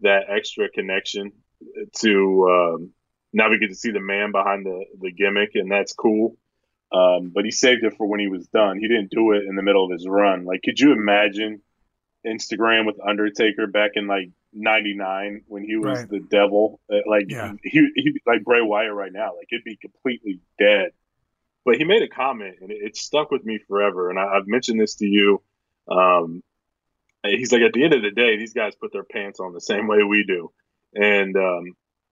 that extra connection to um, now we get to see the man behind the the gimmick and that's cool. Um, but he saved it for when he was done. He didn't do it in the middle of his run. Like, could you imagine Instagram with Undertaker back in like '99 when he was right. the devil? Uh, like, yeah. he, he like Bray Wyatt right now. Like, it'd be completely dead but he made a comment and it, it stuck with me forever. And I, have mentioned this to you. Um, he's like, at the end of the day, these guys put their pants on the same way we do, and um,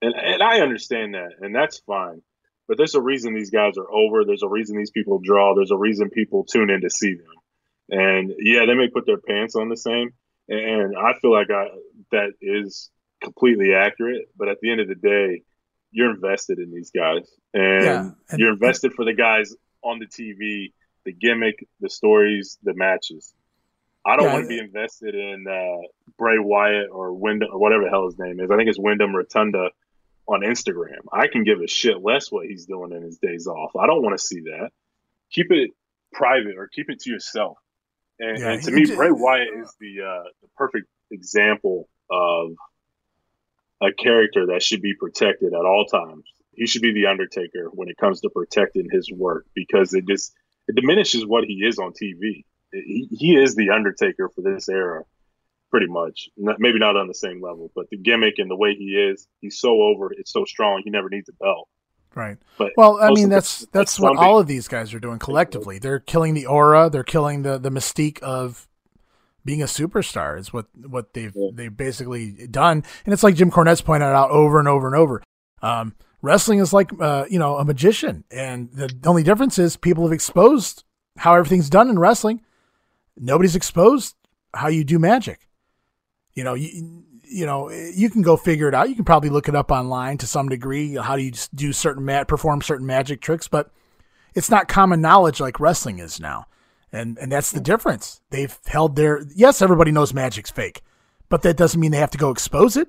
and and I understand that, and that's fine. But there's a reason these guys are over. There's a reason these people draw. There's a reason people tune in to see them. And yeah, they may put their pants on the same, and I feel like I, that is completely accurate. But at the end of the day, you're invested in these guys, and, yeah, and you're invested for the guys on the TV, the gimmick, the stories, the matches. I don't yeah, want to be invested in uh, Bray Wyatt or Wyndham or whatever the hell his name is. I think it's Wyndham Rotunda on Instagram. I can give a shit less what he's doing in his days off. I don't want to see that. Keep it private or keep it to yourself. And, yeah, and to me, Bray Wyatt is the uh, the perfect example of a character that should be protected at all times. He should be the Undertaker when it comes to protecting his work because it just it diminishes what he is on TV. He, he is the Undertaker for this era, pretty much. Not, maybe not on the same level, but the gimmick and the way he is, he's so over. It's so strong. He never needs a belt. Right. But well, I mean, that's that's what all of these guys are doing collectively. They're killing the aura. They're killing the the mystique of being a superstar is what what they've yeah. they've basically done. And it's like Jim Cornette's pointed out over and over and over. Um, wrestling is like uh, you know a magician, and the only difference is people have exposed how everything's done in wrestling. Nobody's exposed how you do magic. You know, you, you know, you can go figure it out. You can probably look it up online to some degree. How do you do certain mat, perform certain magic tricks? But it's not common knowledge like wrestling is now, and and that's the difference. They've held their yes, everybody knows magic's fake, but that doesn't mean they have to go expose it.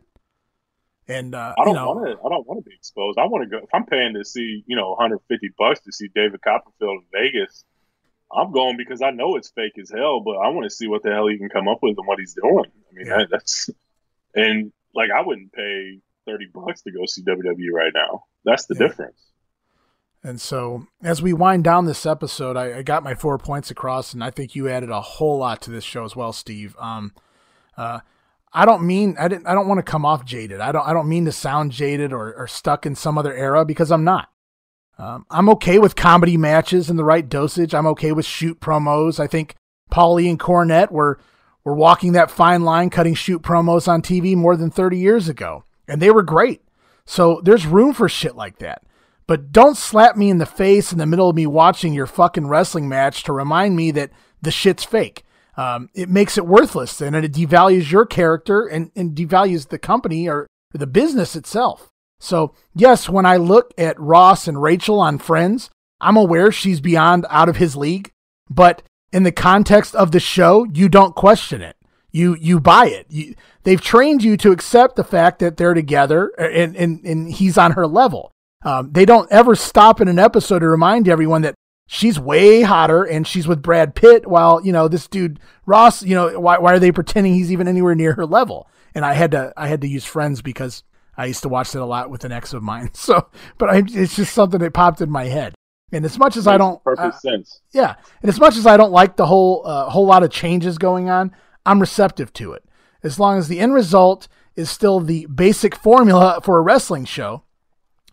And uh, I don't you know, want to. I don't want to be exposed. I want to go. If I'm paying to see, you know, 150 bucks to see David Copperfield in Vegas, I'm going because I know it's fake as hell. But I want to see what the hell he can come up with and what he's doing. I mean, Yeah. that, that's and like I wouldn't pay 30 bucks to go see WWE right now. That's the Yeah. difference. And so, as we wind down this episode, I, I got my four points across, and I think you added a whole lot to this show as well, Steve. Um, uh, I don't mean I didn't. I don't want to come off jaded. I don't. I don't mean to sound jaded or, or stuck in some other era because I'm not. Um, I'm okay with comedy matches in the right dosage. I'm okay with shoot promos. I think Paulie and Cornette were were walking that fine line, cutting shoot promos on TV more than 30 years ago, and they were great. So there's room for shit like that. But don't slap me in the face in the middle of me watching your fucking wrestling match to remind me that the shit's fake. Um, it makes it worthless and it devalues your character and, and devalues the company or the business itself. So, yes, when I look at Ross and Rachel on Friends, I'm aware she's beyond out of his league, but in the context of the show, you don't question it. You you buy it. You, they've trained you to accept the fact that they're together and, and, and he's on her level. Um, they don't ever stop in an episode to remind everyone that she's way hotter and she's with Brad Pitt while, you know, this dude Ross, you know, why, why are they pretending he's even anywhere near her level? And I had to, I had to use friends because I used to watch that a lot with an ex of mine. So, but I, it's just something that popped in my head. And as much as I don't, perfect uh, sense. yeah, and as much as I don't like the whole uh, whole lot of changes going on, I'm receptive to it. As long as the end result is still the basic formula for a wrestling show,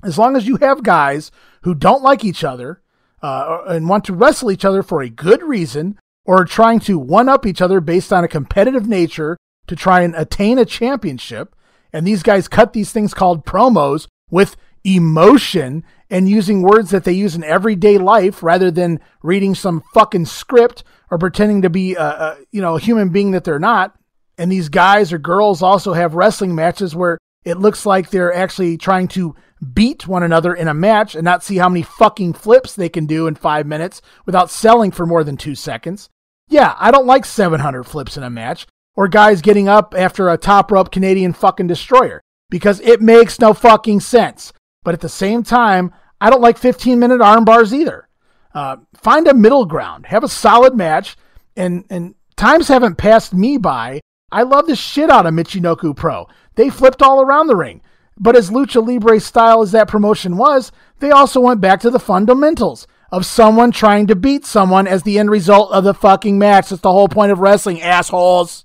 as long as you have guys who don't like each other uh, and want to wrestle each other for a good reason or are trying to one up each other based on a competitive nature to try and attain a championship, and these guys cut these things called promos with emotion and using words that they use in everyday life rather than reading some fucking script or pretending to be a, a you know a human being that they're not. And these guys or girls also have wrestling matches where it looks like they're actually trying to beat one another in a match and not see how many fucking flips they can do in five minutes without selling for more than two seconds. Yeah, I don't like 700 flips in a match or guys getting up after a top rope Canadian fucking destroyer because it makes no fucking sense. But at the same time, I don't like 15 minute arm bars either. Uh, find a middle ground, have a solid match, and and times haven't passed me by. I love the shit out of Michinoku Pro. They flipped all around the ring. But as Lucha Libre style as that promotion was, they also went back to the fundamentals of someone trying to beat someone as the end result of the fucking match. That's the whole point of wrestling, assholes.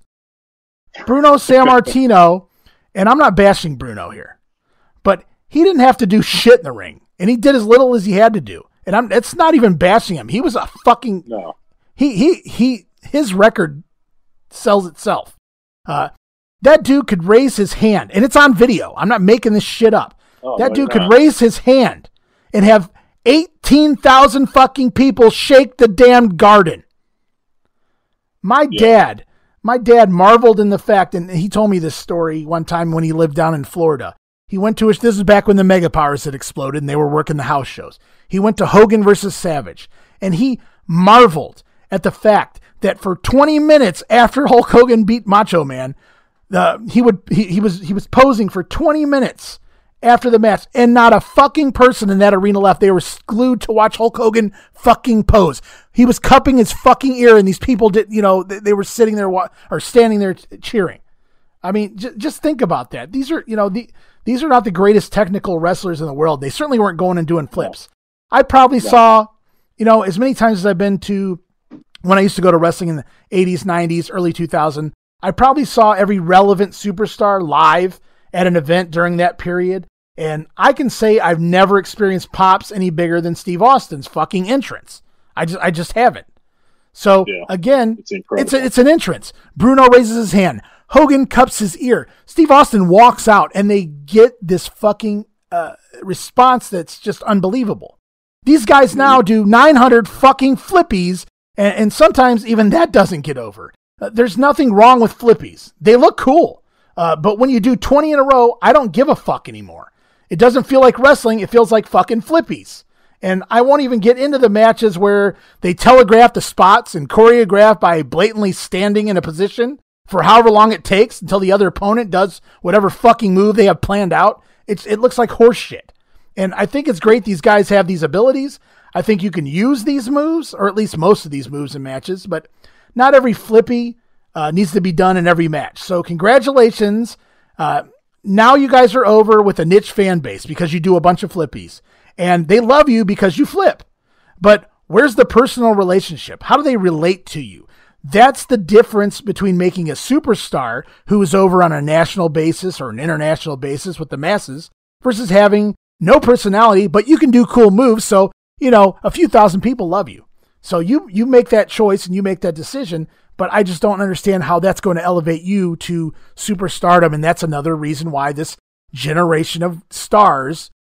Bruno Sammartino, and I'm not bashing Bruno here, but he didn't have to do shit in the ring, and he did as little as he had to do. And I'm it's not even bashing him. He was a fucking No. he he he his record sells itself. Uh, that dude could raise his hand, and it's on video. I'm not making this shit up. Oh, that dude could raise his hand and have eighteen thousand fucking people shake the damn garden. My Yeah. dad, my dad marveled in the fact, and he told me this story one time when he lived down in Florida. He went to this is back when the Mega Powers had exploded and they were working the house shows. He went to Hogan versus Savage, and he marveled at the fact that for 20 minutes after Hulk Hogan beat Macho Man, uh, he would he, he was he was posing for 20 minutes after the match, and not a fucking person in that arena left. They were glued to watch Hulk Hogan fucking pose. He was cupping his fucking ear, and these people did, you know, they, they were sitting there wa- or standing there t- cheering. I mean, j- just think about that. These are, you know, the, these are not the greatest technical wrestlers in the world. They certainly weren't going and doing flips. I probably saw, you know, as many times as I've been to when I used to go to wrestling in the 80s, 90s, early 2000, I probably saw every relevant superstar live at an event during that period. And I can say I've never experienced pops any bigger than Steve Austin's fucking entrance. I just I just haven't. So Yeah. again, It's it's a, it's an entrance. Bruno raises his hand. Hogan cups his ear. Steve Austin walks out, and they get this fucking uh, response that's just unbelievable. These guys now do 900 fucking flippies And, and sometimes even that doesn't get over. Uh, there's nothing wrong with flippies. They look cool. Uh, but when you do 20 in a row, I don't give a fuck anymore. It doesn't feel like wrestling. It feels like fucking flippies. And I won't even get into the matches where they telegraph the spots and choreograph by blatantly standing in a position for however long it takes until the other opponent does whatever fucking move they have planned out. It's, it looks like horseshit. And I think it's great these guys have these abilities. I think you can use these moves, or at least most of these moves in matches, but not every flippy uh, needs to be done in every match. So, congratulations. Uh, now you guys are over with a niche fan base because you do a bunch of flippies, and they love you because you flip. But where's the personal relationship? How do they relate to you? That's the difference between making a superstar who is over on a national basis or an international basis with the masses versus having no personality, but you can do cool moves. So, you know, a few thousand people love you. So you, you make that choice and you make that decision, but I just don't understand how that's going to elevate you to superstardom. And that's another reason why this generation of stars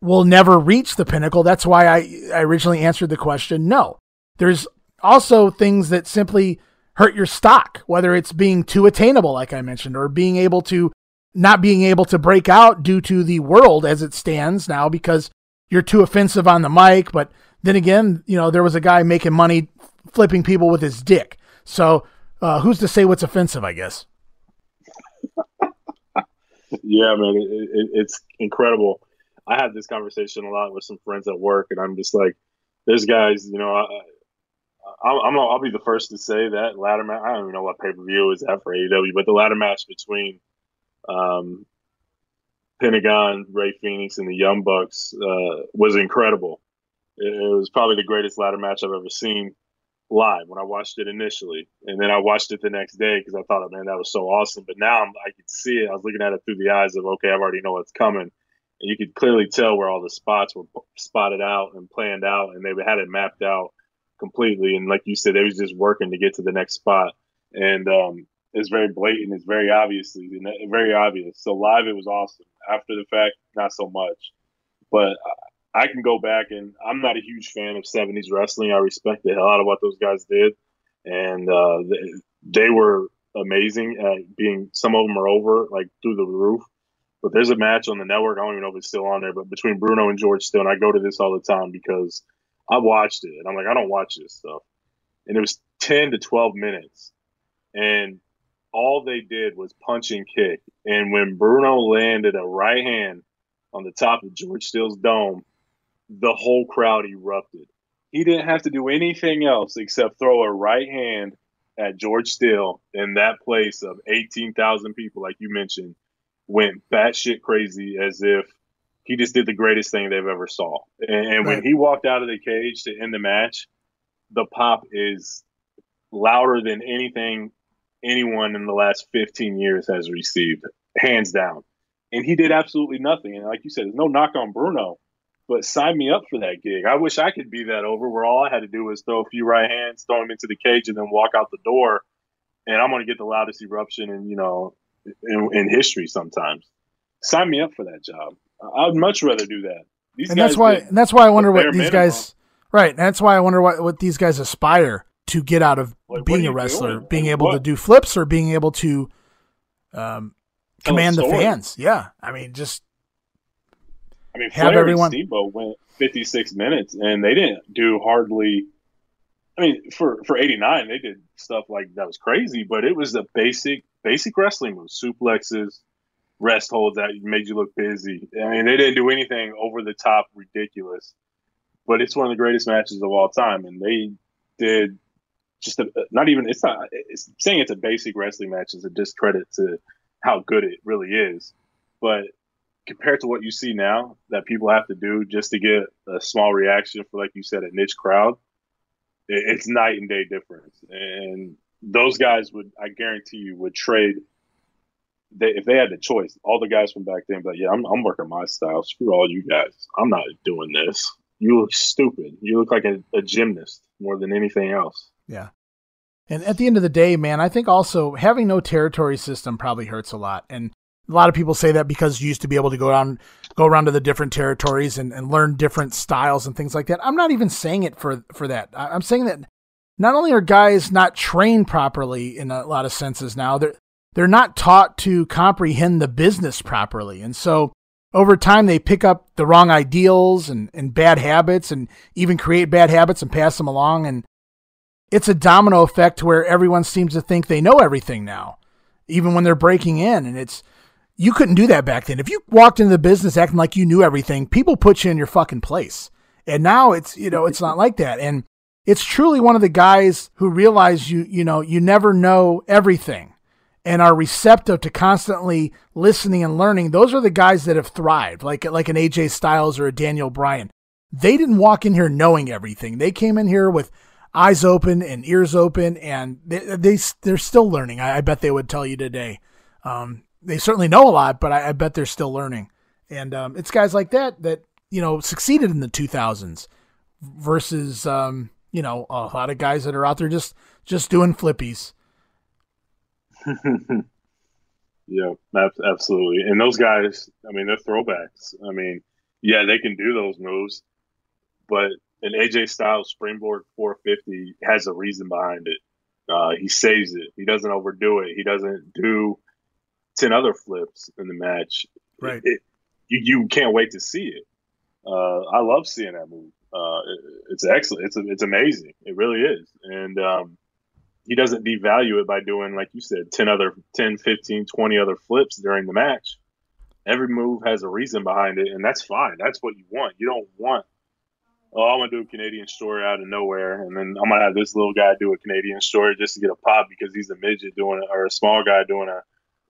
will never reach the pinnacle. That's why I, I originally answered the question no. There's also things that simply hurt your stock, whether it's being too attainable, like I mentioned, or being able to not being able to break out due to the world as it stands now because you're too offensive on the mic. But then again, you know, there was a guy making money flipping people with his dick. So uh, who's to say what's offensive, I guess? yeah, man, it, it, it's incredible. I had this conversation a lot with some friends at work, and I'm just like, there's guys, you know, I, I, I'm, I'll be the first to say that ladder match. I don't even know what pay per view is that for AEW, but the ladder match between um, Pentagon, Rey Fénix, and the Young Bucks uh, was incredible. It, was probably the greatest ladder match I've ever seen live when I watched it initially, and then I watched it the next day because I thought, man, that was so awesome. But now I'm, I could see it. I was looking at it through the eyes of, okay, I already know what's coming, and you could clearly tell where all the spots were spotted out and planned out, and they had it mapped out completely. And like you said, they was just working to get to the next spot, and um, it's very blatant. It's very obviously very obvious. So live, it was awesome. After the fact, not so much. But I can go back and I'm not a huge fan of 70s wrestling. I respect the hell out of what those guys did, and uh, they, they were amazing at being. Some of them are over like through the roof. But there's a match on the network. I don't even know if it's still on there, but between Bruno and George Steele, and I go to this all the time because I watched it and I'm like, I don't watch this stuff. And it was 10 to 12 minutes. And all they did was punch and kick. And when Bruno landed a right hand on the top of George Steele's dome, the whole crowd erupted. He didn't have to do anything else except throw a right hand at George Steele, and that place of 18,000 people, like you mentioned, went batshit crazy as if he just did the greatest thing they've ever saw. And, and when he walked out of the cage to end the match, the pop is louder than anything anyone in the last 15 years has received, hands down. And he did absolutely nothing. And like you said, there's no knock on Bruno, but sign me up for that gig. I wish I could be that over where all I had to do was throw a few right hands, throw him into the cage, and then walk out the door. And I'm going to get the loudest eruption in, you know, in, in, history sometimes. Sign me up for that job. I'd much rather do that. These and that's why, and that's why I wonder what these minimum. guys, right. That's why I wonder what, what these guys aspire to get out of like, being a wrestler, doing? being able what? to do flips or being able to um, command the fans. Yeah, I mean, just I mean, have Flair everyone. And Steamboat went 56 minutes, and they didn't do hardly. I mean, for for 89, they did stuff like that was crazy, but it was the basic basic wrestling moves, suplexes, rest holds that made you look busy. I mean, they didn't do anything over the top ridiculous, but it's one of the greatest matches of all time, and they did just a, not even it's not it's saying it's a basic wrestling match is a discredit to how good it really is. But compared to what you see now that people have to do just to get a small reaction for like you said a niche crowd, it's night and day difference. And those guys would I guarantee you would trade they, if they had the choice, all the guys from back then, but yeah, I'm, I'm working my style. Screw all you guys. I'm not doing this. You look stupid. You look like a, a gymnast more than anything else. Yeah. And at the end of the day, man, I think also having no territory system probably hurts a lot. And a lot of people say that because you used to be able to go around go around to the different territories and, and learn different styles and things like that. I'm not even saying it for for that. I'm saying that not only are guys not trained properly in a lot of senses now, they're they're not taught to comprehend the business properly. And so over time they pick up the wrong ideals and, and bad habits and even create bad habits and pass them along and it's a domino effect where everyone seems to think they know everything now, even when they're breaking in. And it's you couldn't do that back then. If you walked into the business acting like you knew everything, people put you in your fucking place. And now it's you know it's not like that. And it's truly one of the guys who realize you you know you never know everything and are receptive to constantly listening and learning. Those are the guys that have thrived, like like an AJ Styles or a Daniel Bryan. They didn't walk in here knowing everything. They came in here with eyes open and ears open, and they, they they're still learning. I, I bet they would tell you today. Um, they certainly know a lot, but I, I bet they're still learning. And um, it's guys like that that you know succeeded in the 2000s versus um, you know a lot of guys that are out there just just doing flippies. yeah, absolutely. And those guys, I mean, they're throwbacks. I mean, yeah, they can do those moves, but an AJ Styles springboard 450 has a reason behind it. Uh, he saves it. He doesn't overdo it. He doesn't do 10 other flips in the match. Right. It, it, you, you can't wait to see it. Uh, I love seeing that move. Uh, it, it's excellent. It's, it's amazing. It really is. And, um, he doesn't devalue it by doing, like you said, 10 other, 10, 15, 20 other flips during the match. Every move has a reason behind it, and that's fine. That's what you want. You don't want oh, I'm gonna do a Canadian destroyer out of nowhere, and then I'm gonna have this little guy do a Canadian destroyer just to get a pop because he's a midget doing it, or a small guy doing a,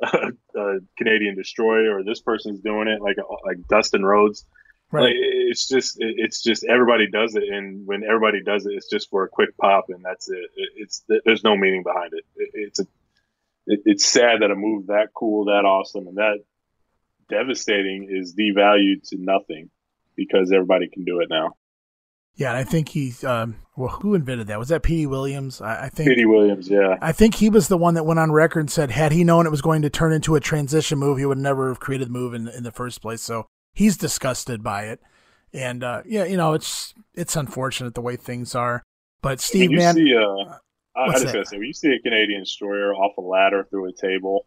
a, a Canadian destroyer, or this person's doing it like like Dustin Rhodes. Right. Like, it's just it's just everybody does it, and when everybody does it, it's just for a quick pop, and that's it. It's there's no meaning behind it. It's a it's sad that a move that cool, that awesome, and that devastating is devalued to nothing because everybody can do it now. Yeah, and I think he's um, well. Who invented that? Was that Petey Williams? I, I think Petey Williams. Yeah, I think he was the one that went on record and said, had he known it was going to turn into a transition move, he would never have created the move in in the first place. So he's disgusted by it, and uh, yeah, you know, it's it's unfortunate the way things are. But Steve, man, see, uh, I, I just gotta say, when you see a Canadian destroyer off a ladder through a table,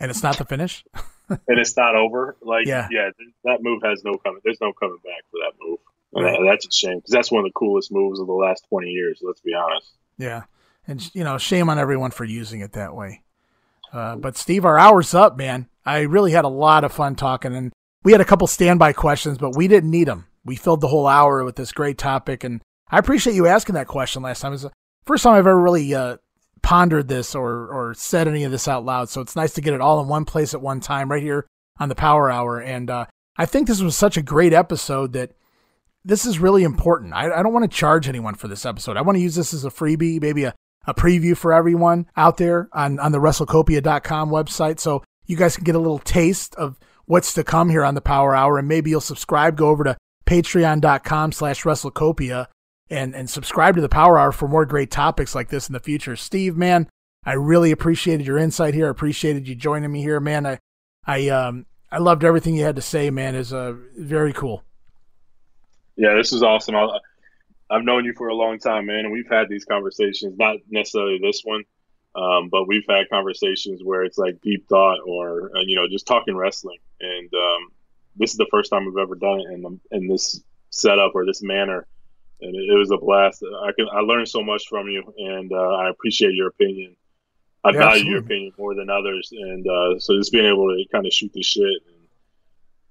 and it's not the finish, and it's not over, like yeah, yeah, that move has no coming. There's no coming back for that move. That's a shame because that's one of the coolest moves of the last 20 years. Let's be honest. Yeah. And, you know, shame on everyone for using it that way. Uh, but Steve, our hour's up, man. I really had a lot of fun talking, and we had a couple standby questions, but we didn't need them. We filled the whole hour with this great topic, and I appreciate you asking that question last time. It's the first time I've ever really uh, pondered this or or said any of this out loud. So it's nice to get it all in one place at one time, right here on the Power Hour. And uh, I think this was such a great episode that this is really important. I, I don't want to charge anyone for this episode. I want to use this as a freebie, maybe a, a preview for everyone out there on, on the WrestleCopia.com website. So you guys can get a little taste of what's to come here on the Power Hour. And maybe you'll subscribe, go over to patreon.com slash WrestleCopia and, and subscribe to the Power Hour for more great topics like this in the future. Steve, man, I really appreciated your insight here. I appreciated you joining me here, man. I, I, um, I loved everything you had to say, man. Is uh, very cool. Yeah, this is awesome. I, have known you for a long time, man, and we've had these conversations. Not necessarily this one, um, but we've had conversations where it's like deep thought or uh, you know just talking wrestling. And um, this is the first time we've ever done it in the, in this setup or this manner, and it, it, was a blast. I can I learned so much from you, and uh, I appreciate your opinion. I yeah, value absolutely. your opinion more than others, and uh, so just being able to kind of shoot the shit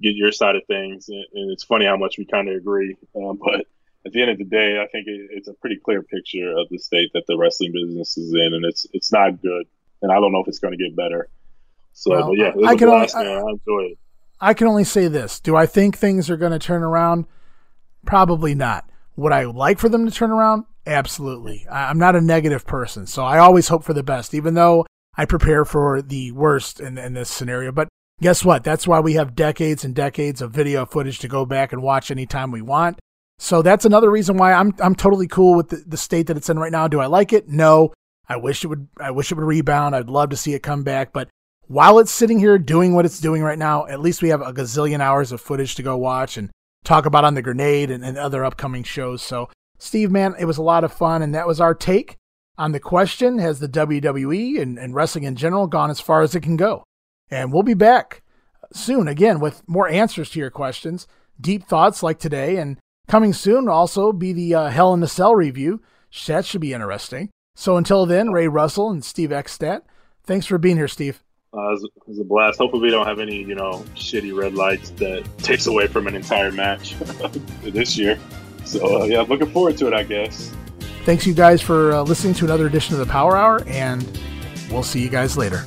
get your side of things. And, and it's funny how much we kind of agree. Um, but at the end of the day, I think it, it's a pretty clear picture of the state that the wrestling business is in, and it's it's not good. And I don't know if it's going to get better. So, well, yeah, I can only, I, I enjoy it. I can only say this: Do I think things are going to turn around? Probably not. Would I like for them to turn around? Absolutely. I'm not a negative person, so I always hope for the best, even though I prepare for the worst in, in this scenario. But Guess what? That's why we have decades and decades of video footage to go back and watch anytime we want. So that's another reason why I'm I'm totally cool with the, the state that it's in right now. Do I like it? No. I wish it would I wish it would rebound. I'd love to see it come back, but while it's sitting here doing what it's doing right now, at least we have a gazillion hours of footage to go watch and talk about on the grenade and, and other upcoming shows. So Steve, man, it was a lot of fun, and that was our take on the question Has the WWE and, and wrestling in general gone as far as it can go? And we'll be back soon again with more answers to your questions, deep thoughts like today, and coming soon also be the uh, Hell in the Cell review. That should be interesting. So until then, Ray Russell and Steve Eckstadt, thanks for being here, Steve. Uh, it, was, it, was, a blast. Hopefully, we don't have any, you know, shitty red lights that takes away from an entire match this year. So, uh, yeah, looking forward to it, I guess. Thanks, you guys, for uh, listening to another edition of the Power Hour, and we'll see you guys later.